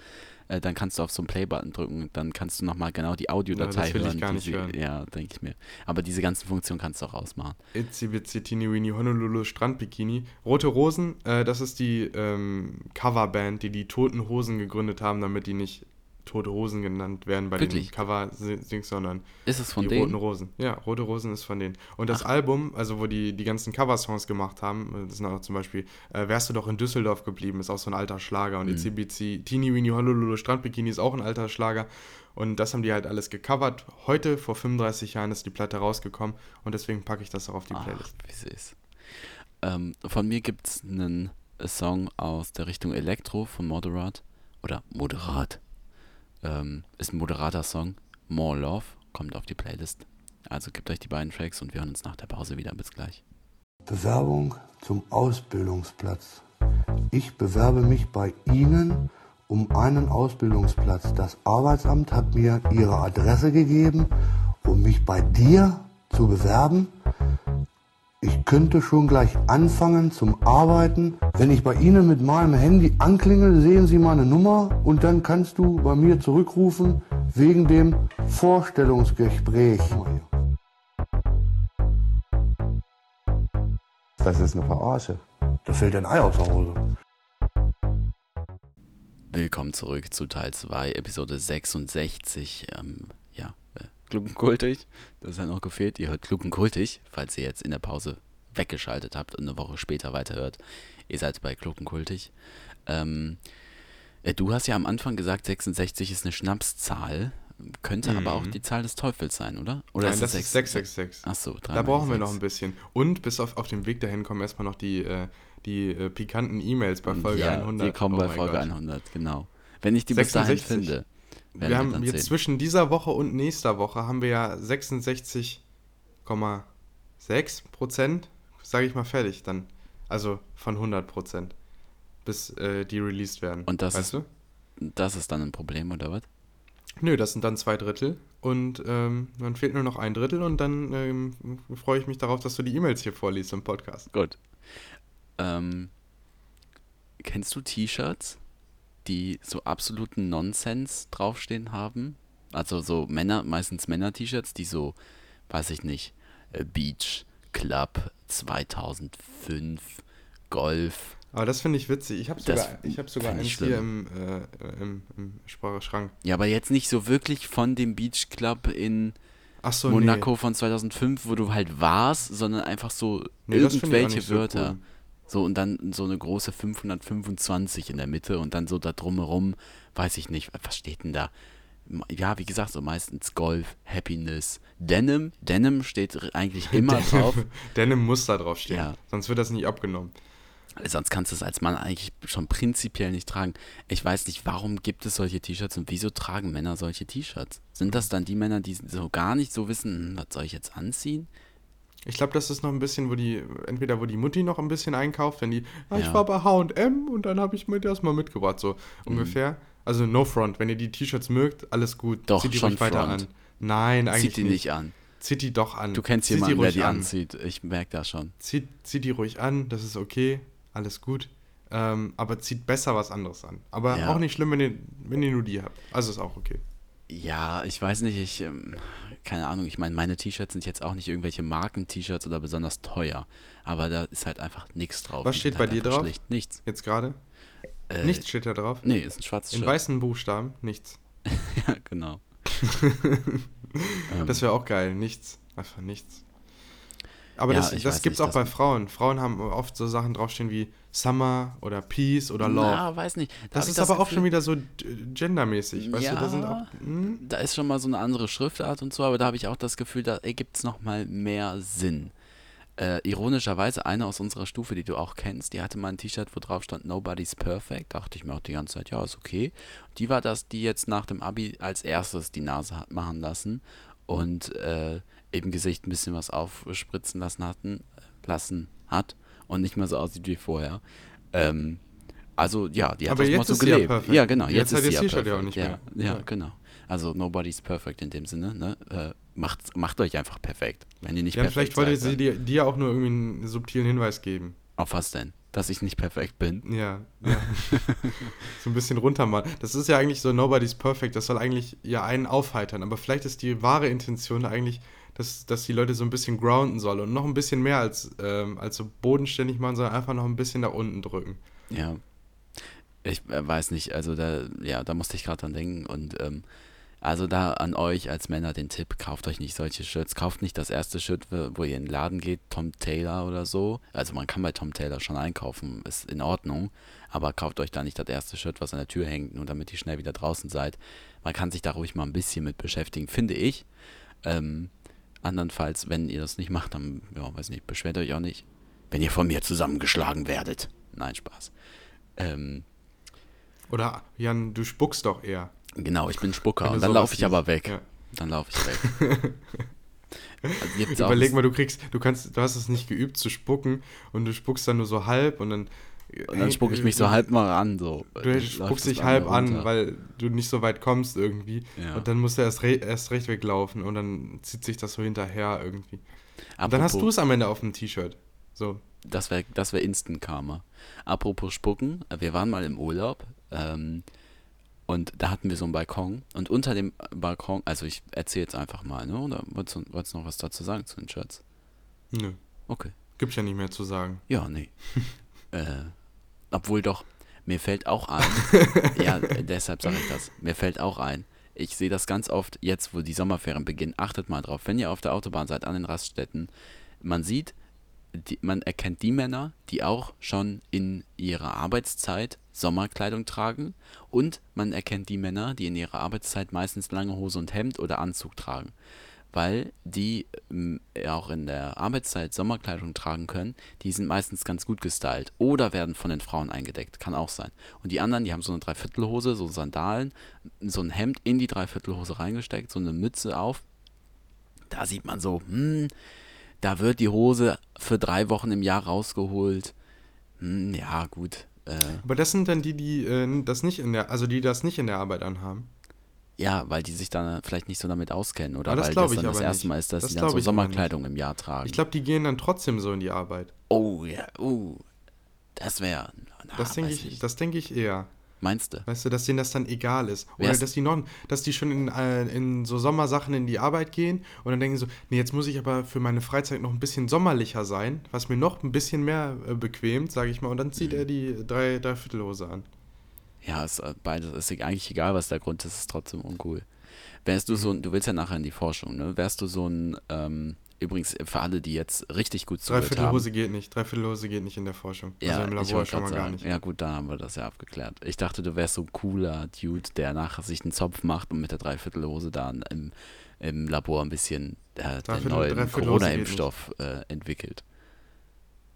Äh, dann kannst du auf so einen Play-Button drücken, dann kannst du nochmal genau die Audiodatei das will ich hören. gar nicht sie, hören. Ja, denke ich mir. Aber diese ganzen Funktionen kannst du auch ausmachen. Itzy Bitsy Teeny Weeny Honolulu Strandbikini. Rote Rosen, äh, das ist die ähm, Coverband, die die Toten Hosen gegründet haben, damit die nicht Tote Hosen genannt werden bei Wirklich? den Cover-Dings, sondern Ist es von die denen? Roten Rosen. Ja, Rote Rosen ist von denen. Und das Album, also wo die die ganzen Cover-Songs gemacht haben, das sind auch zum Beispiel äh, Wärst du doch in Düsseldorf geblieben, ist auch so ein alter Schlager. Mhm. Und Itzy Bitsy Teeny Weeny Honolulu Strandbikini ist auch ein alter Schlager. Und das haben die halt alles gecovert. Heute, vor 35 Jahren, ist die Platte rausgekommen und deswegen packe ich das auch auf die Ach, Playlist. wie süß. Ähm, von mir gibt es einen Song aus der Richtung Elektro von Moderat. Oder Moderat. Ähm, ist ein moderater Song. More Love kommt auf die Playlist. Also gebt euch die beiden Tracks und wir hören uns nach der Pause wieder. Bis gleich. Bewerbung zum Ausbildungsplatz. Ich bewerbe mich bei Ihnen um einen Ausbildungsplatz. Das Arbeitsamt hat mir Ihre Adresse gegeben, um mich bei dir zu bewerben. Ich könnte schon gleich anfangen zum Arbeiten. Wenn ich bei Ihnen mit meinem Handy anklingel, sehen Sie meine Nummer und dann kannst du bei mir zurückrufen wegen dem Vorstellungsgespräch. Das ist eine Verarsche. Da fällt ein Ei aus der Hose. Willkommen zurück zu Teil 2, Episode 66. Ähm, ja, Gluckenkultig. Das hat noch gefehlt. Ihr hört Gluckenkultig, falls ihr jetzt in der Pause weggeschaltet habt und eine Woche später weiterhört. Ihr seid bei Gluckenkultig. Ähm, äh, du hast ja am Anfang gesagt, 66 ist eine Schnapszahl. Könnte aber auch die Zahl des Teufels sein, oder? Oder Mhm. Nein, das es ist 666. Achso, Da brauchen wir noch ein bisschen. Und bis auf, auf dem Weg dahin kommen erstmal noch die, äh, die äh, pikanten E-Mails bei Folge ja, 100. Die kommen Oh bei Folge Gott. 100, genau. Wenn ich die bis dahin 66. finde. Wir haben jetzt sehen. zwischen dieser Woche und nächster Woche haben wir ja 66,6 Prozent, sage ich mal, fertig dann. Also von 100 Prozent. Bis äh, die released werden. Und das weißt ist- du? Das ist dann ein Problem, oder was? Nö, das sind dann zwei Drittel. Und ähm, dann fehlt nur noch ein Drittel und dann ähm, freue ich mich darauf, dass du die E-Mails hier vorliest im Podcast. Gut. Ähm, kennst du T-Shirts, die so absoluten Nonsens draufstehen haben? Also so Männer, meistens Männer-T-Shirts, die so, weiß ich nicht, äh, Beach Club 2005, Golf. Aber das finde ich witzig. Ich habe sogar, ich hab sogar eins hier im, äh, im, im Schrank. Ja, aber jetzt nicht so wirklich von dem Beach Club in so, Monaco von 2005, wo du halt warst, sondern einfach so Nee, irgendwelche nicht so Wörter. cool. So und dann so eine große 525 in der Mitte und dann so da drumherum, weiß ich nicht, was steht denn da? Ja, wie gesagt, so meistens Golf, Happiness, Denim. Denim steht eigentlich <laughs> immer drauf. Denim muss da drauf stehen. Ja. Sonst wird das nicht abgenommen. Sonst kannst du es als Mann eigentlich schon prinzipiell nicht tragen. Ich weiß nicht, warum gibt es solche T-Shirts und wieso tragen Männer solche T-Shirts? Sind das dann die Männer, die so gar nicht so wissen, hm, was soll ich jetzt anziehen? Ich glaube, das ist noch ein bisschen, wo die, entweder wo die Mutti noch ein bisschen einkauft, wenn die, ah, ich Ja. war bei H&M und dann habe ich mir das mal mitgebracht, so Mhm. ungefähr. Also no front, wenn ihr die T-Shirts mögt, alles gut. Doch, Zieht die schon ruhig weiter front. an. Nein, eigentlich Zieht die nicht an. Zieht die doch an. Du kennst Zieht jemanden, die der die an. anzieht. Ich merke das schon. Zieht, zieht die ruhig an, das ist okay, alles gut. Ähm, aber zieht besser was anderes an. Aber Ja. auch nicht schlimm, wenn ihr, wenn ihr nur die habt. Also ist auch okay. Ja, ich weiß nicht, ich, ähm, keine Ahnung, ich meine, meine T-Shirts sind jetzt auch nicht irgendwelche Marken-T-Shirts oder besonders teuer. Aber da ist halt einfach nichts drauf. Was steht bei halt dir drauf? Nichts. Jetzt gerade? Äh, Nichts steht da drauf. Nee, ist ein schwarzes In Shirt. weißen Buchstaben, nichts. <laughs> Ja, genau. <laughs> Ähm, Das wäre auch geil. Nichts. Einfach nichts. Aber Ja, das, das gibt's nicht, auch das- bei Frauen. Frauen haben oft so Sachen draufstehen wie Summer oder Peace oder Love. Na, weiß nicht. Da das ist aber auch schon wieder so gendermäßig. Weißt du, da sind auch. Ja. Hm? da ist schon mal so eine andere Schriftart und so, aber da habe ich auch das Gefühl, da ergibt es nochmal mehr Sinn. Äh, ironischerweise, eine aus unserer Stufe, die du auch kennst, die hatte mal ein T-Shirt, wo drauf stand Nobody's Perfect. Dachte ich mir auch die ganze Zeit, ja, ist okay. Die war das, die jetzt nach dem Abi als erstes die Nase hat machen lassen und äh, im Gesicht ein bisschen was aufspritzen lassen hatten, lassen hat und nicht mehr so aussieht wie vorher. Ähm, also ja, die hat Aber das jetzt Motto ist ja gelebt. perfekt. Ja, genau. Jetzt Jetzt, hat ist sie ja ja auch perfekt. nicht ja, mehr. Ja, Ja. genau. Also nobody's perfect in dem Sinne. Ne? Äh, macht, macht euch einfach perfekt. Wenn ihr nicht Ja, perfekt vielleicht wollte sie dir, dir auch nur irgendwie einen subtilen Hinweis geben. Auf was denn? Dass ich nicht perfekt bin. Ja, <laughs> ja. so ein bisschen runter mal. Das ist ja eigentlich so Nobody's Perfect. Das soll eigentlich ja einen aufheitern. Aber vielleicht ist die wahre Intention eigentlich, dass, dass die Leute so ein bisschen grounden soll und noch ein bisschen mehr als, ähm, als so bodenständig machen, sondern einfach noch ein bisschen nach unten drücken. Ja. Ich äh, weiß nicht, also da, ja, da musste ich gerade dran denken und ähm, also da an euch als Männer den Tipp, kauft euch nicht solche Shirts, kauft nicht das erste Shirt, wo ihr in den Laden geht, Tom Taylor oder so. Also man kann bei Tom Taylor schon einkaufen, ist in Ordnung, aber kauft euch da nicht das erste Shirt, was an der Tür hängt, nur damit ihr schnell wieder draußen seid. Man kann sich da ruhig mal ein bisschen mit beschäftigen, finde ich. Ähm, andernfalls, wenn ihr das nicht macht, dann, ja, weiß nicht, beschwert euch auch nicht. Wenn ihr von mir zusammengeschlagen werdet. Nein, Spaß. Ähm, Oder Jan, du spuckst doch eher. Genau, ich bin Spucker und dann laufe ich aber weg. Ja. Dann laufe ich weg. <laughs> also Überleg mal, du kriegst, du kannst, du hast es nicht geübt zu spucken und du spuckst dann nur so halb und dann. und dann spucke ich mich so halb mal an. So. Du Dann spuckst dich halb an, weil du nicht so weit kommst irgendwie. Ja. Und dann musst du erst, re erst recht weglaufen und dann zieht sich das so hinterher irgendwie. Und dann hast Apropos- du es am Ende auf dem T-Shirt. So. Das wäre das wär Instant Karma. Apropos Spucken, äh, wir waren mal im Urlaub ähm, und da hatten wir so einen Balkon und unter dem Balkon, also ich erzähle jetzt einfach mal, ne? Oder wolltest du, wolltest du noch was dazu sagen zu den Shirts? Nö. Okay. Gibt ja nicht mehr zu sagen. Ja, nee. <laughs> äh, obwohl doch, mir fällt auch ein, <laughs> ja, äh, deshalb sage ich das, mir fällt auch ein, ich sehe das ganz oft jetzt, wo die Sommerferien beginnen, achtet mal drauf, wenn ihr auf der Autobahn seid, an den Raststätten, man sieht, die, man erkennt die Männer, die auch schon in ihrer Arbeitszeit Sommerkleidung tragen und man erkennt die Männer, die in ihrer Arbeitszeit meistens lange Hose und Hemd oder Anzug tragen weil die ähm, auch in der Arbeitszeit Sommerkleidung tragen können, die sind meistens ganz gut gestylt oder werden von den Frauen eingedeckt, kann auch sein. Und die anderen, die haben so eine Dreiviertelhose, so Sandalen, so ein Hemd in die Dreiviertelhose reingesteckt, so eine Mütze auf. Da sieht man so, hm, da wird die Hose für drei Wochen im Jahr rausgeholt. Hm, ja, gut. Äh, Aber das sind dann die, die äh, das nicht in der, also die das nicht in der Arbeit anhaben. ja, weil die sich dann vielleicht nicht so damit auskennen oder das weil das dann das erste nicht. Mal ist, dass Das sie dann so. Sommerkleidung im Jahr tragen. Ich glaube, die gehen dann trotzdem so in die Arbeit. Oh ja, oh, das wäre. Das denke ich, das denke ich eher. Meinst du? Weißt du, dass denen das dann egal ist. Oder Wär's- dass die noch, dass die schon in, äh, in so Sommersachen in die Arbeit gehen und dann denken so, nee, jetzt muss ich aber für meine Freizeit noch ein bisschen sommerlicher sein, was mir noch ein bisschen mehr äh, bequemt, sage ich mal. Und dann Mhm. zieht er die drei, Dreiviertelhose an. Ja, ist äh, beides ist eigentlich egal, was der Grund ist, ist trotzdem uncool. Wärst du so ein, du willst ja nachher in die Forschung, ne? Wärst du so ein, ähm, übrigens für alle, die jetzt richtig gut zugehört haben. Dreiviertelhose geht nicht. Dreiviertelhose geht nicht in der Forschung. Ja, also im Labor schon mal gar sagen. nicht. Ja gut, dann haben wir das ja abgeklärt. Ich dachte, du wärst so ein cooler Dude, der nachher sich einen Zopf macht und mit der Dreiviertelhose da im, im Labor ein bisschen äh, den neuen Corona-Impfstoff äh, entwickelt.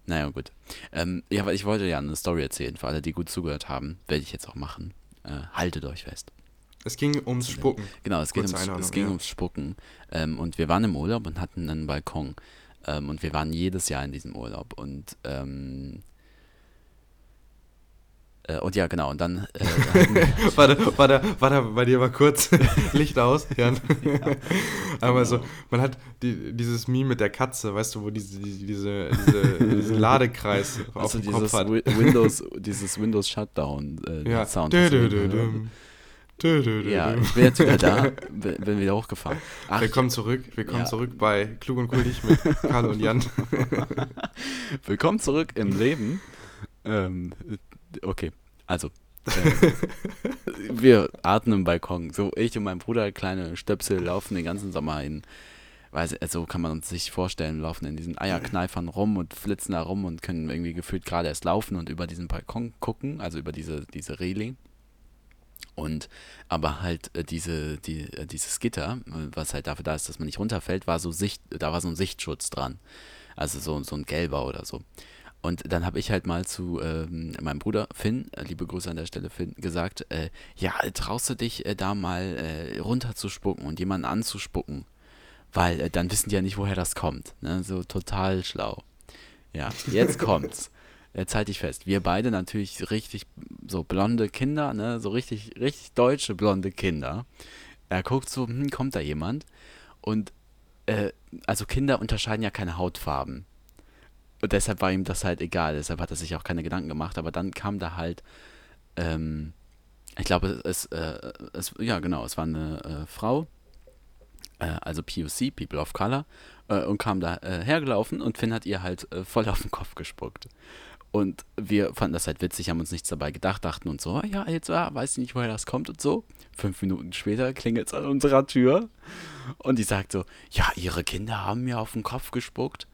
Naja, gut. Ähm, ja, aber ich wollte ja eine Story erzählen. Für alle, die gut zugehört haben, werde ich jetzt auch machen. Äh, haltet euch fest. Es ging ums Spucken. Genau, es, ums, es ging ja. ums Spucken. Ähm, und wir waren im Urlaub und hatten einen Balkon. Ähm, und wir waren jedes Jahr in diesem Urlaub. Und, ähm, äh, und ja, genau. Und dann äh, War da, war, da, war da bei dir mal kurz <laughs> Licht aus, Jan? Aber so, man hat die, dieses Meme mit der Katze, weißt du, wo diese, die- diese, diese, diesen Ladekreis <laughs> auf also dem Kopf dieses hat. Wi- Windows, dieses Windows Shutdown äh, Ja. Sound. Dö, dö. Dö, dö, dö, Ja, ich bin jetzt wieder da, <laughs> bin wieder hochgefahren. Ach, Willkommen zurück. Willkommen Ja. zurück bei Klug und Kultig mit Karl und Jan. <laughs> Willkommen zurück im Leben. Ähm, okay, also. Äh, wir atmen im Balkon. So, ich und mein Bruder, kleine Stöpsel, laufen den ganzen Sommer in, weiß, also kann man uns sich vorstellen, laufen in diesen Eierkneifern rum und flitzen da rum und können irgendwie gefühlt gerade erst laufen und über diesen Balkon gucken, also über diese, diese Reling. Und aber halt äh, diese, die, äh, dieses Gitter, äh, was halt dafür da ist, dass man nicht runterfällt, war so Sicht, da war so ein Sichtschutz dran. Also so, so ein gelber oder so. Und dann habe ich halt mal zu ähm, meinem Bruder Finn, liebe Grüße an der Stelle Finn, gesagt, äh, ja, traust du dich da mal runterzuspucken und jemanden anzuspucken? Weil dann wissen die ja nicht, woher das kommt. Ne? So total schlau. Ja, jetzt kommt's. Jetzt halte ich fest. Wir beide natürlich richtig so blonde Kinder, ne? So richtig, richtig deutsche blonde Kinder. Er guckt so, hm, kommt da jemand? Und äh, also Kinder unterscheiden ja keine Hautfarben. Und deshalb war ihm das halt egal. Deshalb hat er sich auch keine Gedanken gemacht. Aber dann kam da halt, ähm, ich glaube, es, äh, es, ja genau, es war eine äh, Frau, äh, also POC, People of Color, äh, und kam da äh, hergelaufen und Finn hat ihr halt äh, voll auf den Kopf gespuckt. Und wir fanden das halt witzig, haben uns nichts dabei gedacht, dachten uns so, ja, jetzt ah, weiß ich nicht, woher das kommt und so. Fünf Minuten später klingelt es an unserer Tür und die sagt so, ja, ihre Kinder haben mir auf den Kopf gespuckt.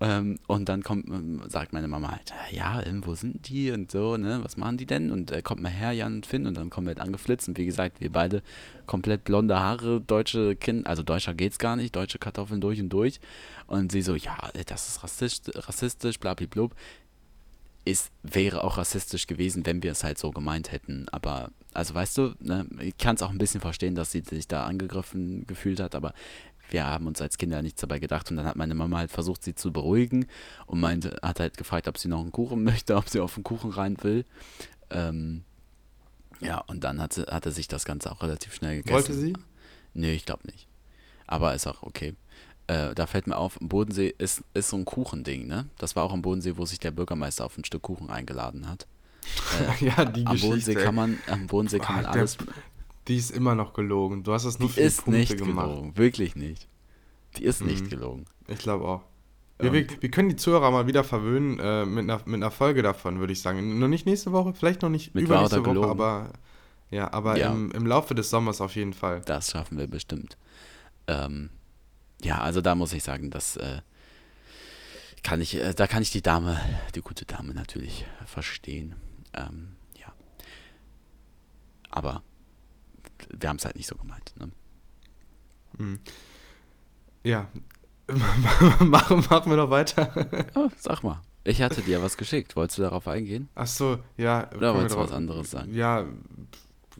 Ähm, und dann kommt, ähm, sagt meine Mama halt, ja, ähm, wo sind die und so, ne, was machen die denn? Und äh, kommt mal her, Jan und Finn, und dann kommen wir halt angeflitzt. Und wie gesagt, wir beide komplett blonde Haare, deutsche Kinder, also deutscher geht's gar nicht, deutsche Kartoffeln durch und durch. Und sie so, ja, das ist rassistisch, rassistisch, blablablub. Es wäre auch rassistisch gewesen, wenn wir es halt so gemeint hätten. Aber, also weißt du, ne, ich kann es auch ein bisschen verstehen, dass sie sich da angegriffen gefühlt hat, aber wir haben uns als Kinder nichts dabei gedacht und dann hat meine Mama halt versucht, sie zu beruhigen und meinte, hat halt gefragt, ob sie noch einen Kuchen <laughs> möchte, ob sie auf den Kuchen rein will. Ähm, ja, und dann hatte, hatte sich das Ganze auch relativ schnell gegessen. Wollte sie? Nee, ich glaube nicht. Aber ist auch okay. Äh, da fällt mir auf, am Bodensee ist, ist so ein Kuchending, ne? Das war auch am Bodensee, wo sich der Bürgermeister auf ein Stück Kuchen eingeladen hat. <laughs> Äh, ja, die am Geschichte. Bodensee kann man, am Bodensee kann man Ah, alles. Der, die ist immer noch gelogen. Du hast das nur Die für die ist Punkte nicht gemacht. gelogen, wirklich nicht. Die ist nicht Mhm. gelogen. Ich glaube auch. Wir, wir, wir können die Zuhörer mal wieder verwöhnen äh, mit, einer, mit einer Folge davon, würde ich sagen. Nur nicht nächste Woche, vielleicht noch nicht Mit übernächste Woche, aber ja, aber Ja. Im, im Laufe des Sommers auf jeden Fall. Das schaffen wir bestimmt. Ähm, ja, also da muss ich sagen, das äh, kann ich, äh, da kann ich die Dame, die gute Dame natürlich verstehen. Ähm, ja. Aber wir haben es halt nicht so gemeint. Ne? Ja. <laughs> machen, machen wir noch weiter. <laughs> Oh, sag mal, ich hatte dir was geschickt. Wolltest du darauf eingehen? Ach so, ja. wir wolltest du was anderes sagen? Ja,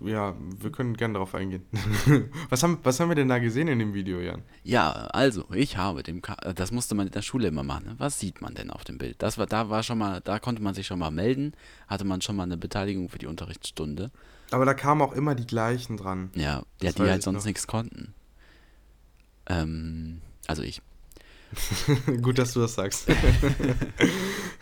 ja, wir können gerne darauf eingehen. <laughs> was, haben, was haben wir denn da gesehen in dem Video, Jan? Ja, also, ich habe dem, Ka äh, das musste man in der Schule immer machen. Ne? Was sieht man denn auf dem Bild? Das war, da war schon mal, da konnte man sich schon mal melden, hatte man schon mal eine Beteiligung für die Unterrichtsstunde. Aber da kamen auch immer die gleichen dran. Ja, ja die halt sonst nichts konnten. Ähm, also ich. <laughs> Gut, dass du das sagst. <laughs>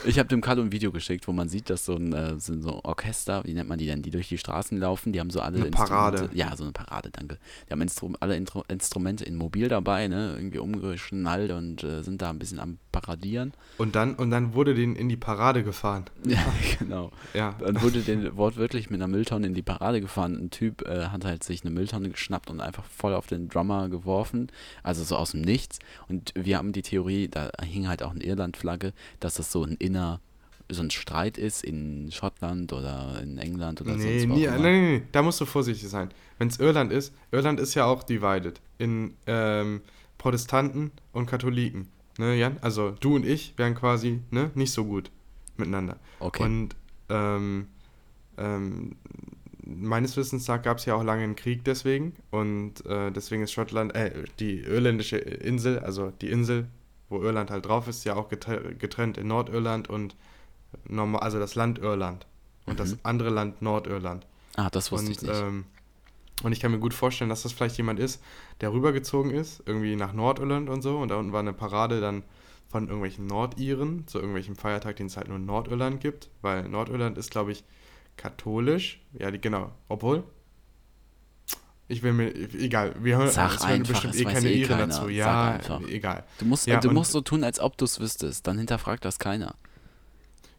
Ich habe dem Carlo ein Video geschickt, wo man sieht, dass so ein, äh, sind so Orchester, wie nennt man die denn, die durch die Straßen laufen, die haben so alle Eine Parade. Instrumente. Ja, so eine Parade, danke. Die haben Instru alle Intro Instrumente in mobil dabei, ne, irgendwie umgeschnallt und äh, sind da ein bisschen am Paradieren. Und dann, und dann wurde den in die Parade gefahren. <laughs> Ja, genau. Ja. Dann wurde den wortwörtlich mit einer Mülltonne in die Parade gefahren. Ein Typ äh, hat halt sich eine Mülltonne geschnappt und einfach voll auf den Drummer geworfen, also so aus dem Nichts. Und wir haben die Theorie, da hing halt auch eine Irland-Flagge, dass das so ein inner, so ein Streit ist in Schottland oder in England oder Nee, sonst wo nee, nee, nee, da musst du vorsichtig sein. Wenn es Irland ist, Irland ist ja auch divided in ähm, Protestanten und Katholiken. Ne, Jan? Also du und ich wären quasi ne, nicht so gut miteinander. Okay. Und ähm, ähm, meines Wissens nach gab es ja auch lange einen Krieg deswegen. Und äh, deswegen ist Schottland, äh, die irländische Insel, also die Insel, wo Irland halt drauf ist, ja auch getr- getrennt in Nordirland und normal, also das Land Irland. Und das andere Land Nordirland. Ah, das wusste Und, ich nicht. ähm, und ich kann mir gut vorstellen, dass das vielleicht jemand ist, der rübergezogen ist, irgendwie nach Nordirland und so. Und da unten war eine Parade dann von irgendwelchen Nordiren, zu irgendwelchem Feiertag, den es halt nur in Nordirland gibt. Weil Nordirland ist, glaube ich, katholisch. Ja, die, genau. Obwohl. Ich will mir. Egal. Wir hören Sag hören einfach, bestimmt es eh keine eh Iren keiner. dazu. Ja, egal. du musst, ja, du musst so tun, als ob du es wüsstest. Dann hinterfragt das keiner.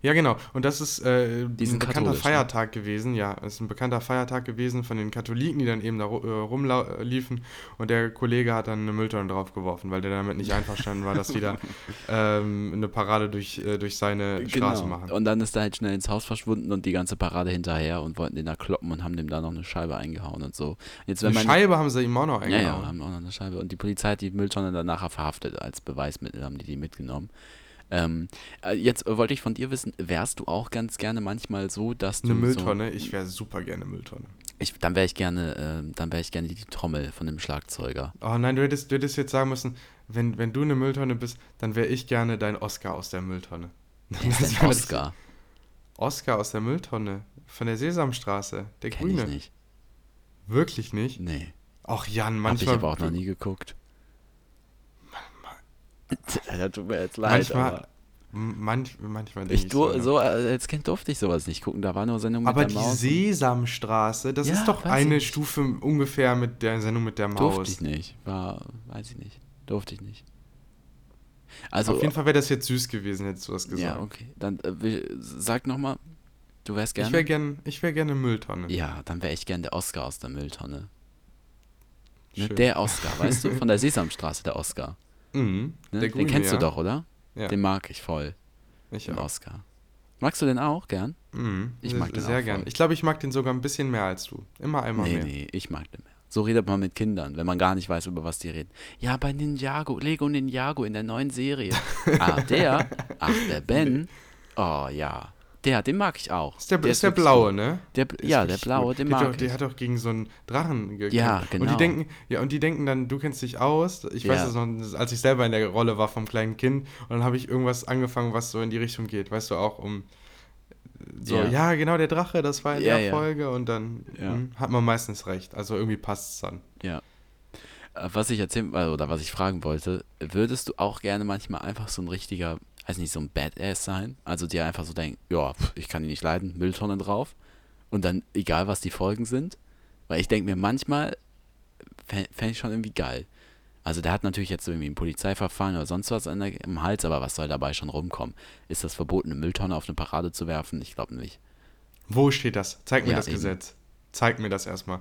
Ja, genau. Und das ist äh, ein bekannter ne? Feiertag gewesen. Ja, es ist ein bekannter Feiertag gewesen von den Katholiken, die dann eben da äh, rumliefen. Und der Kollege hat dann eine Mülltonne draufgeworfen, weil der damit nicht einverstanden war, dass die da <laughs> ähm, eine Parade durch, äh, durch seine Straße machen. Genau. Und dann ist er halt schnell ins Haus verschwunden und die ganze Parade hinterher und wollten den da kloppen und haben dem da noch eine Scheibe eingehauen und so. Jetzt, eine man, Scheibe haben sie ihm auch noch Ja, eingehauen. ja, haben auch noch eine Scheibe. Und die Polizei hat die Mülltonne dann nachher verhaftet. Als Beweismittel haben die die mitgenommen. Ähm, äh, jetzt wollte ich von dir wissen, wärst du auch ganz gerne manchmal so, dass du Eine so, Mülltonne, ich wäre super gerne Mülltonne. ich, dann wäre ich gerne, äh, dann wäre ich gerne die Trommel von dem Schlagzeuger. Oh nein, du hättest, du hättest jetzt sagen müssen, wenn, wenn du eine Mülltonne bist, dann wäre ich gerne dein Oscar aus der Mülltonne. <laughs> Wer ist Das denn Oscar? Oscar aus der Mülltonne. Von der Sesamstraße. Der Kenn ich Grüne. nicht. Wirklich nicht? Nee. Ach Jan, Hab ich manchmal. aber auch noch nie geguckt. Das tut mir jetzt leid, manchmal. aber Manch, manchmal denke ich so. so, äh, als Kind durfte ich sowas nicht gucken. Da war nur Sendung mit Aber der die Maus. Sesamstraße, das Ja, ist doch eine. Stufe ungefähr mit der Sendung mit der Durfte Maus. ich nicht. War, weiß ich nicht. Durfte ich nicht. Also, Auf jeden Fall wäre das jetzt süß gewesen, hättest du das gesagt. ja, okay. Dann äh, sag nochmal, du wärst gerne. Ich wäre gern, ich wär gerne Mülltonne. Ja, dann wäre ich gern der Oscar aus der Mülltonne. Ne? Der Oscar, weißt du? <laughs> Von der Sesamstraße, der Oscar. Mhm, Ne? den Grüne, kennst ja. du doch, oder? Ja, Den mag ich voll, ich den auch. Oscar. Magst du den auch gern? Mhm, Ich sehr- mag den sehr auch gern. voll. Ich glaube, ich mag den sogar ein bisschen mehr als du. Immer einmal Nee, mehr. nee, ich mag den mehr. So redet man mit Kindern, wenn man gar nicht weiß, über was die reden. Ja, bei Ninjago, Lego Ninjago in der neuen Serie. <laughs> ah, der? Ach, der Ben? Oh ja. Der, den mag ich auch. Ist der, ist der blaue, gut. ne? Der, ja, der blaue, gut. den der, mag doch, der ich. hat doch gegen so einen Drachen gekämpft. Ja, Und genau. die denken, ja, und die denken dann, du kennst dich aus. Ich weiß Ja. es noch, als ich selber in der Rolle war vom kleinen Kind. Und dann habe ich irgendwas angefangen, was so in die Richtung geht. Weißt du, auch um so, Ja. ja, genau, der Drache, das war in Ja, der. Folge. Und dann Ja. hm, hat man meistens recht. Also irgendwie passt es dann. Ja. Äh, Was ich erzählen, äh, oder was ich fragen wollte, würdest du auch gerne manchmal einfach so ein richtiger, weiß nicht, so ein Badass sein? Also dir einfach so denken, ja, ich kann ihn nicht leiden, Mülltonne drauf. Und dann, egal was die Folgen sind. Weil ich denke mir, manchmal fände ich schon irgendwie geil. Also der hat natürlich jetzt so irgendwie ein Polizeiverfahren oder sonst was an der, im Hals, aber was soll dabei schon rumkommen? Ist das verboten, eine Mülltonne auf eine Parade zu werfen? Ich glaube nicht. Wo steht das? Zeig mir Ja, das eben. Gesetz. Zeig mir das erstmal.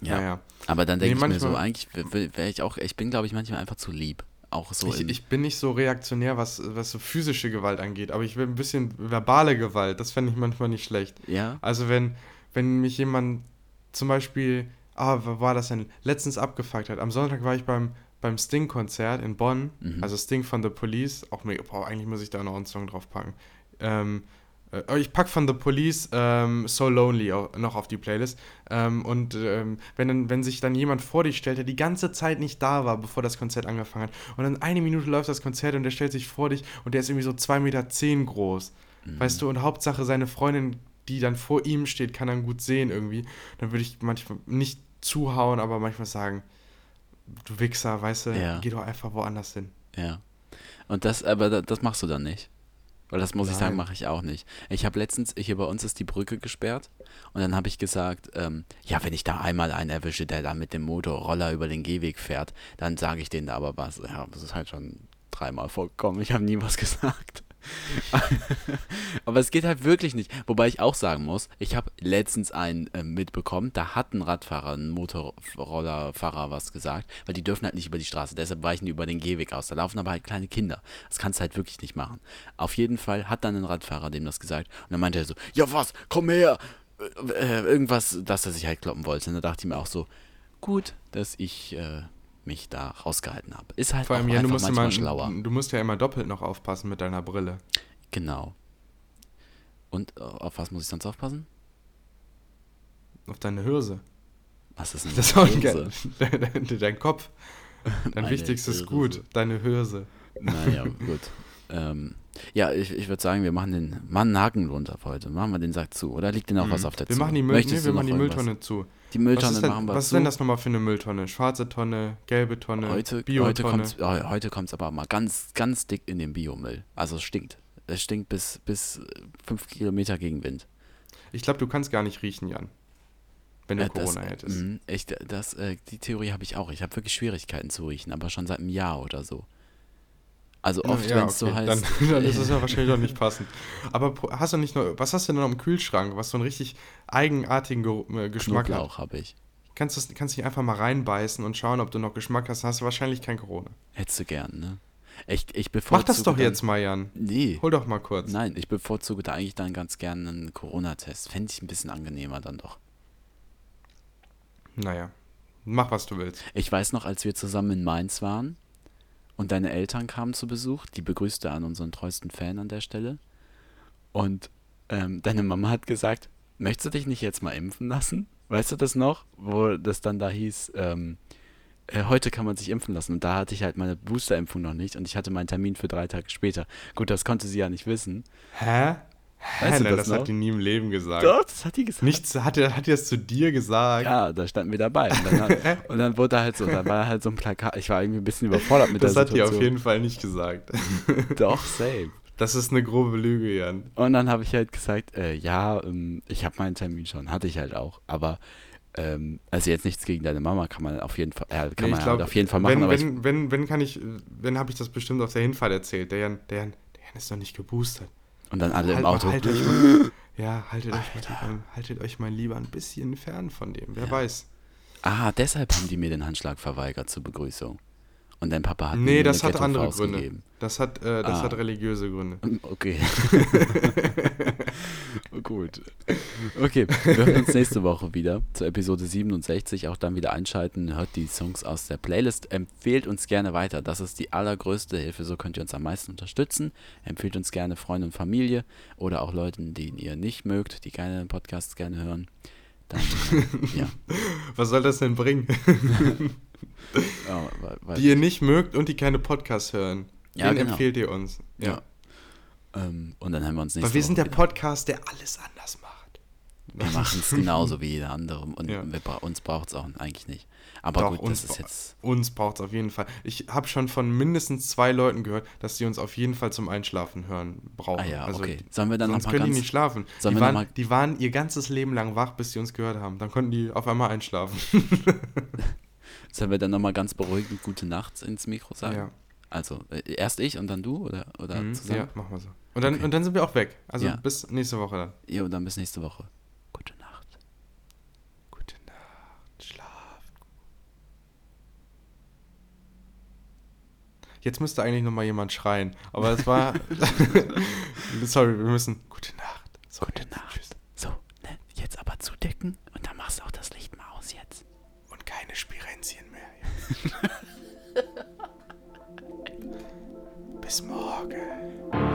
Ja. Naja. Aber dann Nee, denke ich mir so, eigentlich wäre ich auch, ich bin glaube ich manchmal einfach zu lieb. Auch so Ich, ich bin nicht so reaktionär, was, was so physische Gewalt angeht, aber ich will ein bisschen verbale Gewalt. Das fände ich manchmal nicht schlecht. ja, Also wenn, wenn mich jemand zum Beispiel, ah, wo war das denn, letztens abgefuckt hat. Am Sonntag war ich beim, beim Sting-Konzert in Bonn, Mhm. also Sting von The Police, auch mega, boah, eigentlich muss ich da noch einen Song drauf packen. Ähm, ich pack von The Police ähm, So Lonely noch auf die Playlist. Ähm, und ähm, wenn, wenn sich dann jemand vor dich stellt, der die ganze Zeit nicht da war, bevor das Konzert angefangen hat, und dann eine Minute läuft das Konzert und der stellt sich vor dich und der ist irgendwie so 2,10 Meter zehn groß. Weißt du, und Hauptsache seine Freundin, die dann vor ihm steht, kann dann gut sehen irgendwie. Dann würde ich manchmal nicht zuhauen, aber manchmal sagen, du Wichser, weißt du, Ja. geh doch einfach woanders hin. ja. Und das, aber da- das machst du dann nicht. Weil das muss ich sagen, Nein. mache ich auch nicht. Ich habe letztens, hier bei uns ist die Brücke gesperrt und dann habe ich gesagt, ähm, ja, wenn ich da einmal einen erwische, der da mit dem Motorroller über den Gehweg fährt, dann sage ich denen da aber was. Ja, das ist halt schon dreimal vorgekommen. Ich habe nie was <laughs> gesagt. <laughs> Aber es geht halt wirklich nicht. Wobei ich auch sagen muss, ich habe letztens einen äh, mitbekommen, da hat ein Radfahrer, ein Motorrollerfahrer was gesagt, weil die dürfen halt nicht über die Straße, deshalb weichen die über den Gehweg aus. Da laufen aber halt kleine Kinder. Das kannst du halt wirklich nicht machen. Auf jeden Fall hat dann ein Radfahrer dem das gesagt und dann meinte er so, ja was, komm her! Äh, äh, irgendwas, dass er sich halt kloppen wollte. Und da dachte ich mir auch so, gut, dass ich äh, mich da rausgehalten habe. Ist halt Vor allem, auch ja, du musst, manchmal immer, schlauer. du musst ja immer doppelt noch aufpassen mit deiner Brille. Genau. Und äh, auf was muss ich sonst aufpassen? Auf deine Hirse. Was ist <laughs> denn Das ist auch Hirse? geil. Dein, dein Kopf. <laughs> Dein Meine wichtigstes Hirse. Gut, deine Hirse. Naja, <laughs> gut. Ähm, ja, ich, ich würde sagen, wir machen den machen einen Haken runter für heute. Machen wir den Sack zu. Oder liegt denn noch was auf der Mhm. Wir Zunge? machen die, Müll, Möchtest nee, wir machen die? Mülltonne zu. Die Was Mülltonne denn, machen wir was ist zu. denn das nochmal für eine Mülltonne? Schwarze Tonne, gelbe Tonne, Heute, heute Biotonne. kommt es heute kommt's aber mal ganz, ganz dick in den Biomüll. Also es stinkt. Es stinkt bis, bis äh, fünf Kilometer Gegenwind. Ich glaube, du kannst gar nicht riechen, Jan. Wenn du Äh, das, Corona äh, hättest. mh, Ich, das, äh, die Theorie habe ich auch. Ich habe wirklich Schwierigkeiten zu riechen, aber schon seit einem Jahr oder so. Also oft, ja, wenn es so okay, heißt. Dann, dann ist es ja <laughs> wahrscheinlich auch nicht passend. Aber hast du nicht noch, was hast du denn noch im Kühlschrank, was so einen richtig eigenartigen Ge äh, Geschmack hat? Knoblauch habe ich. Kannst du kannst dich einfach mal reinbeißen und schauen, ob du noch Geschmack hast. Dann hast du wahrscheinlich kein Corona. Hättest du gern, ne? Ich, ich Mach bevorzuge das doch dann- jetzt mal, Jan. Nee. Hol doch mal kurz. Nein, ich bevorzuge da eigentlich dann ganz gerne einen Corona-Test. Fände ich ein bisschen angenehmer dann doch. Naja, mach was du willst. Ich weiß noch, als wir zusammen in Mainz waren und deine Eltern kamen zu Besuch, die begrüßte an unseren treuesten Fan an der Stelle. Und ähm, deine Mama hat gesagt, möchtest du dich nicht jetzt mal impfen lassen? Weißt du das noch? Wo das dann da hieß, ähm, äh, heute kann man sich impfen lassen. Und da hatte ich halt meine Boosterimpfung noch nicht und ich hatte meinen Termin für drei Tage später. Gut, das konnte sie ja nicht wissen. Hä? Weißt du Nein, das das, hat die nie im Leben gesagt. Doch, das hat die gesagt. Nichts, hat er hat die das zu dir gesagt? Ja, da standen wir dabei. Und dann, hat, <laughs> und dann wurde halt so, da war halt so ein Plakat. Ich war irgendwie ein bisschen überfordert mit das der hat die Situation. auf jeden Fall nicht gesagt. <laughs> Doch, safe. Das ist eine grobe Lüge, Jan. Und dann habe ich halt gesagt, äh, ja, ähm, ich habe meinen Termin schon, hatte ich halt auch. Aber ähm, also jetzt nichts gegen deine Mama, kann man auf jeden Fall, äh, kann Nee, man glaub, halt auf jeden Fall machen. Wenn, aber ich, wenn, wenn, wenn kann ich, wenn habe ich das bestimmt auf der Hinfahrt erzählt. Der Jan, der Jan, der Jan ist noch nicht geboostert. Und dann alle Halt im Auto. haltet euch mal, <laughs> ja, haltet euch, mal lieber, haltet euch mal lieber ein bisschen fern von dem. Wer weiß. Ah, deshalb haben die mir den Handschlag verweigert zur Begrüßung. Und dein Papa hat Nee, mir das eine hat andere Gründe. gegeben. Das hat, äh, das Ah. hat religiöse Gründe. <laughs> Okay. <laughs> Gut. Okay, wir hören uns nächste Woche wieder zur Episode 67. Auch dann wieder einschalten. Hört die Songs aus der Playlist. Empfehlt uns gerne weiter. Das ist die allergrößte Hilfe. So könnt ihr uns am meisten unterstützen. Empfehlt uns gerne Freunde und Familie oder auch Leuten, die ihr nicht mögt, die gerne Podcasts gerne hören. Dann, äh, ja. <laughs> Was soll das denn bringen? <laughs> Weil, Die ihr nicht mögt und die keine Podcasts hören. Ja, Den genau. empfehlt ihr uns. Ja. ja. Ähm, und dann haben wir uns nächste Weil wir sind der wieder. Podcast, der alles anders macht. Wir machen es genauso wie jeder andere und Ja. wir, uns braucht es auch eigentlich nicht. Aber Doch, gut, uns, das ist jetzt. uns braucht es auf jeden Fall. Ich habe schon von mindestens zwei Leuten gehört, dass die uns auf jeden Fall zum Einschlafen hören brauchen. Ah ja, also, okay. Sollen wir dann sonst noch mal können die ganz- nicht schlafen. Die waren, mal- die waren ihr ganzes Leben lang wach, bis sie uns gehört haben. Dann konnten die auf einmal einschlafen. <laughs> Sollen wir dann nochmal ganz beruhigend gute Nacht ins Mikro sagen? Ja. Also, äh, erst ich und dann du oder, oder Mhm, zusammen? ja, machen wir so. Und dann, Okay. und dann sind wir auch weg. Also Ja. bis nächste Woche dann. Ja. und dann bis nächste Woche. Gute Nacht. Gute Nacht, schlaf. Jetzt müsste eigentlich noch mal jemand schreien, aber es war. <laughs> <laughs> Sorry, wir müssen. Gute Nacht. So, Gute jetzt, Nacht. Tschüss. So, ne, jetzt aber zudecken und dann machst du auch das Licht mal aus jetzt. Und keine Spirenzien mehr. <laughs> bis morgen.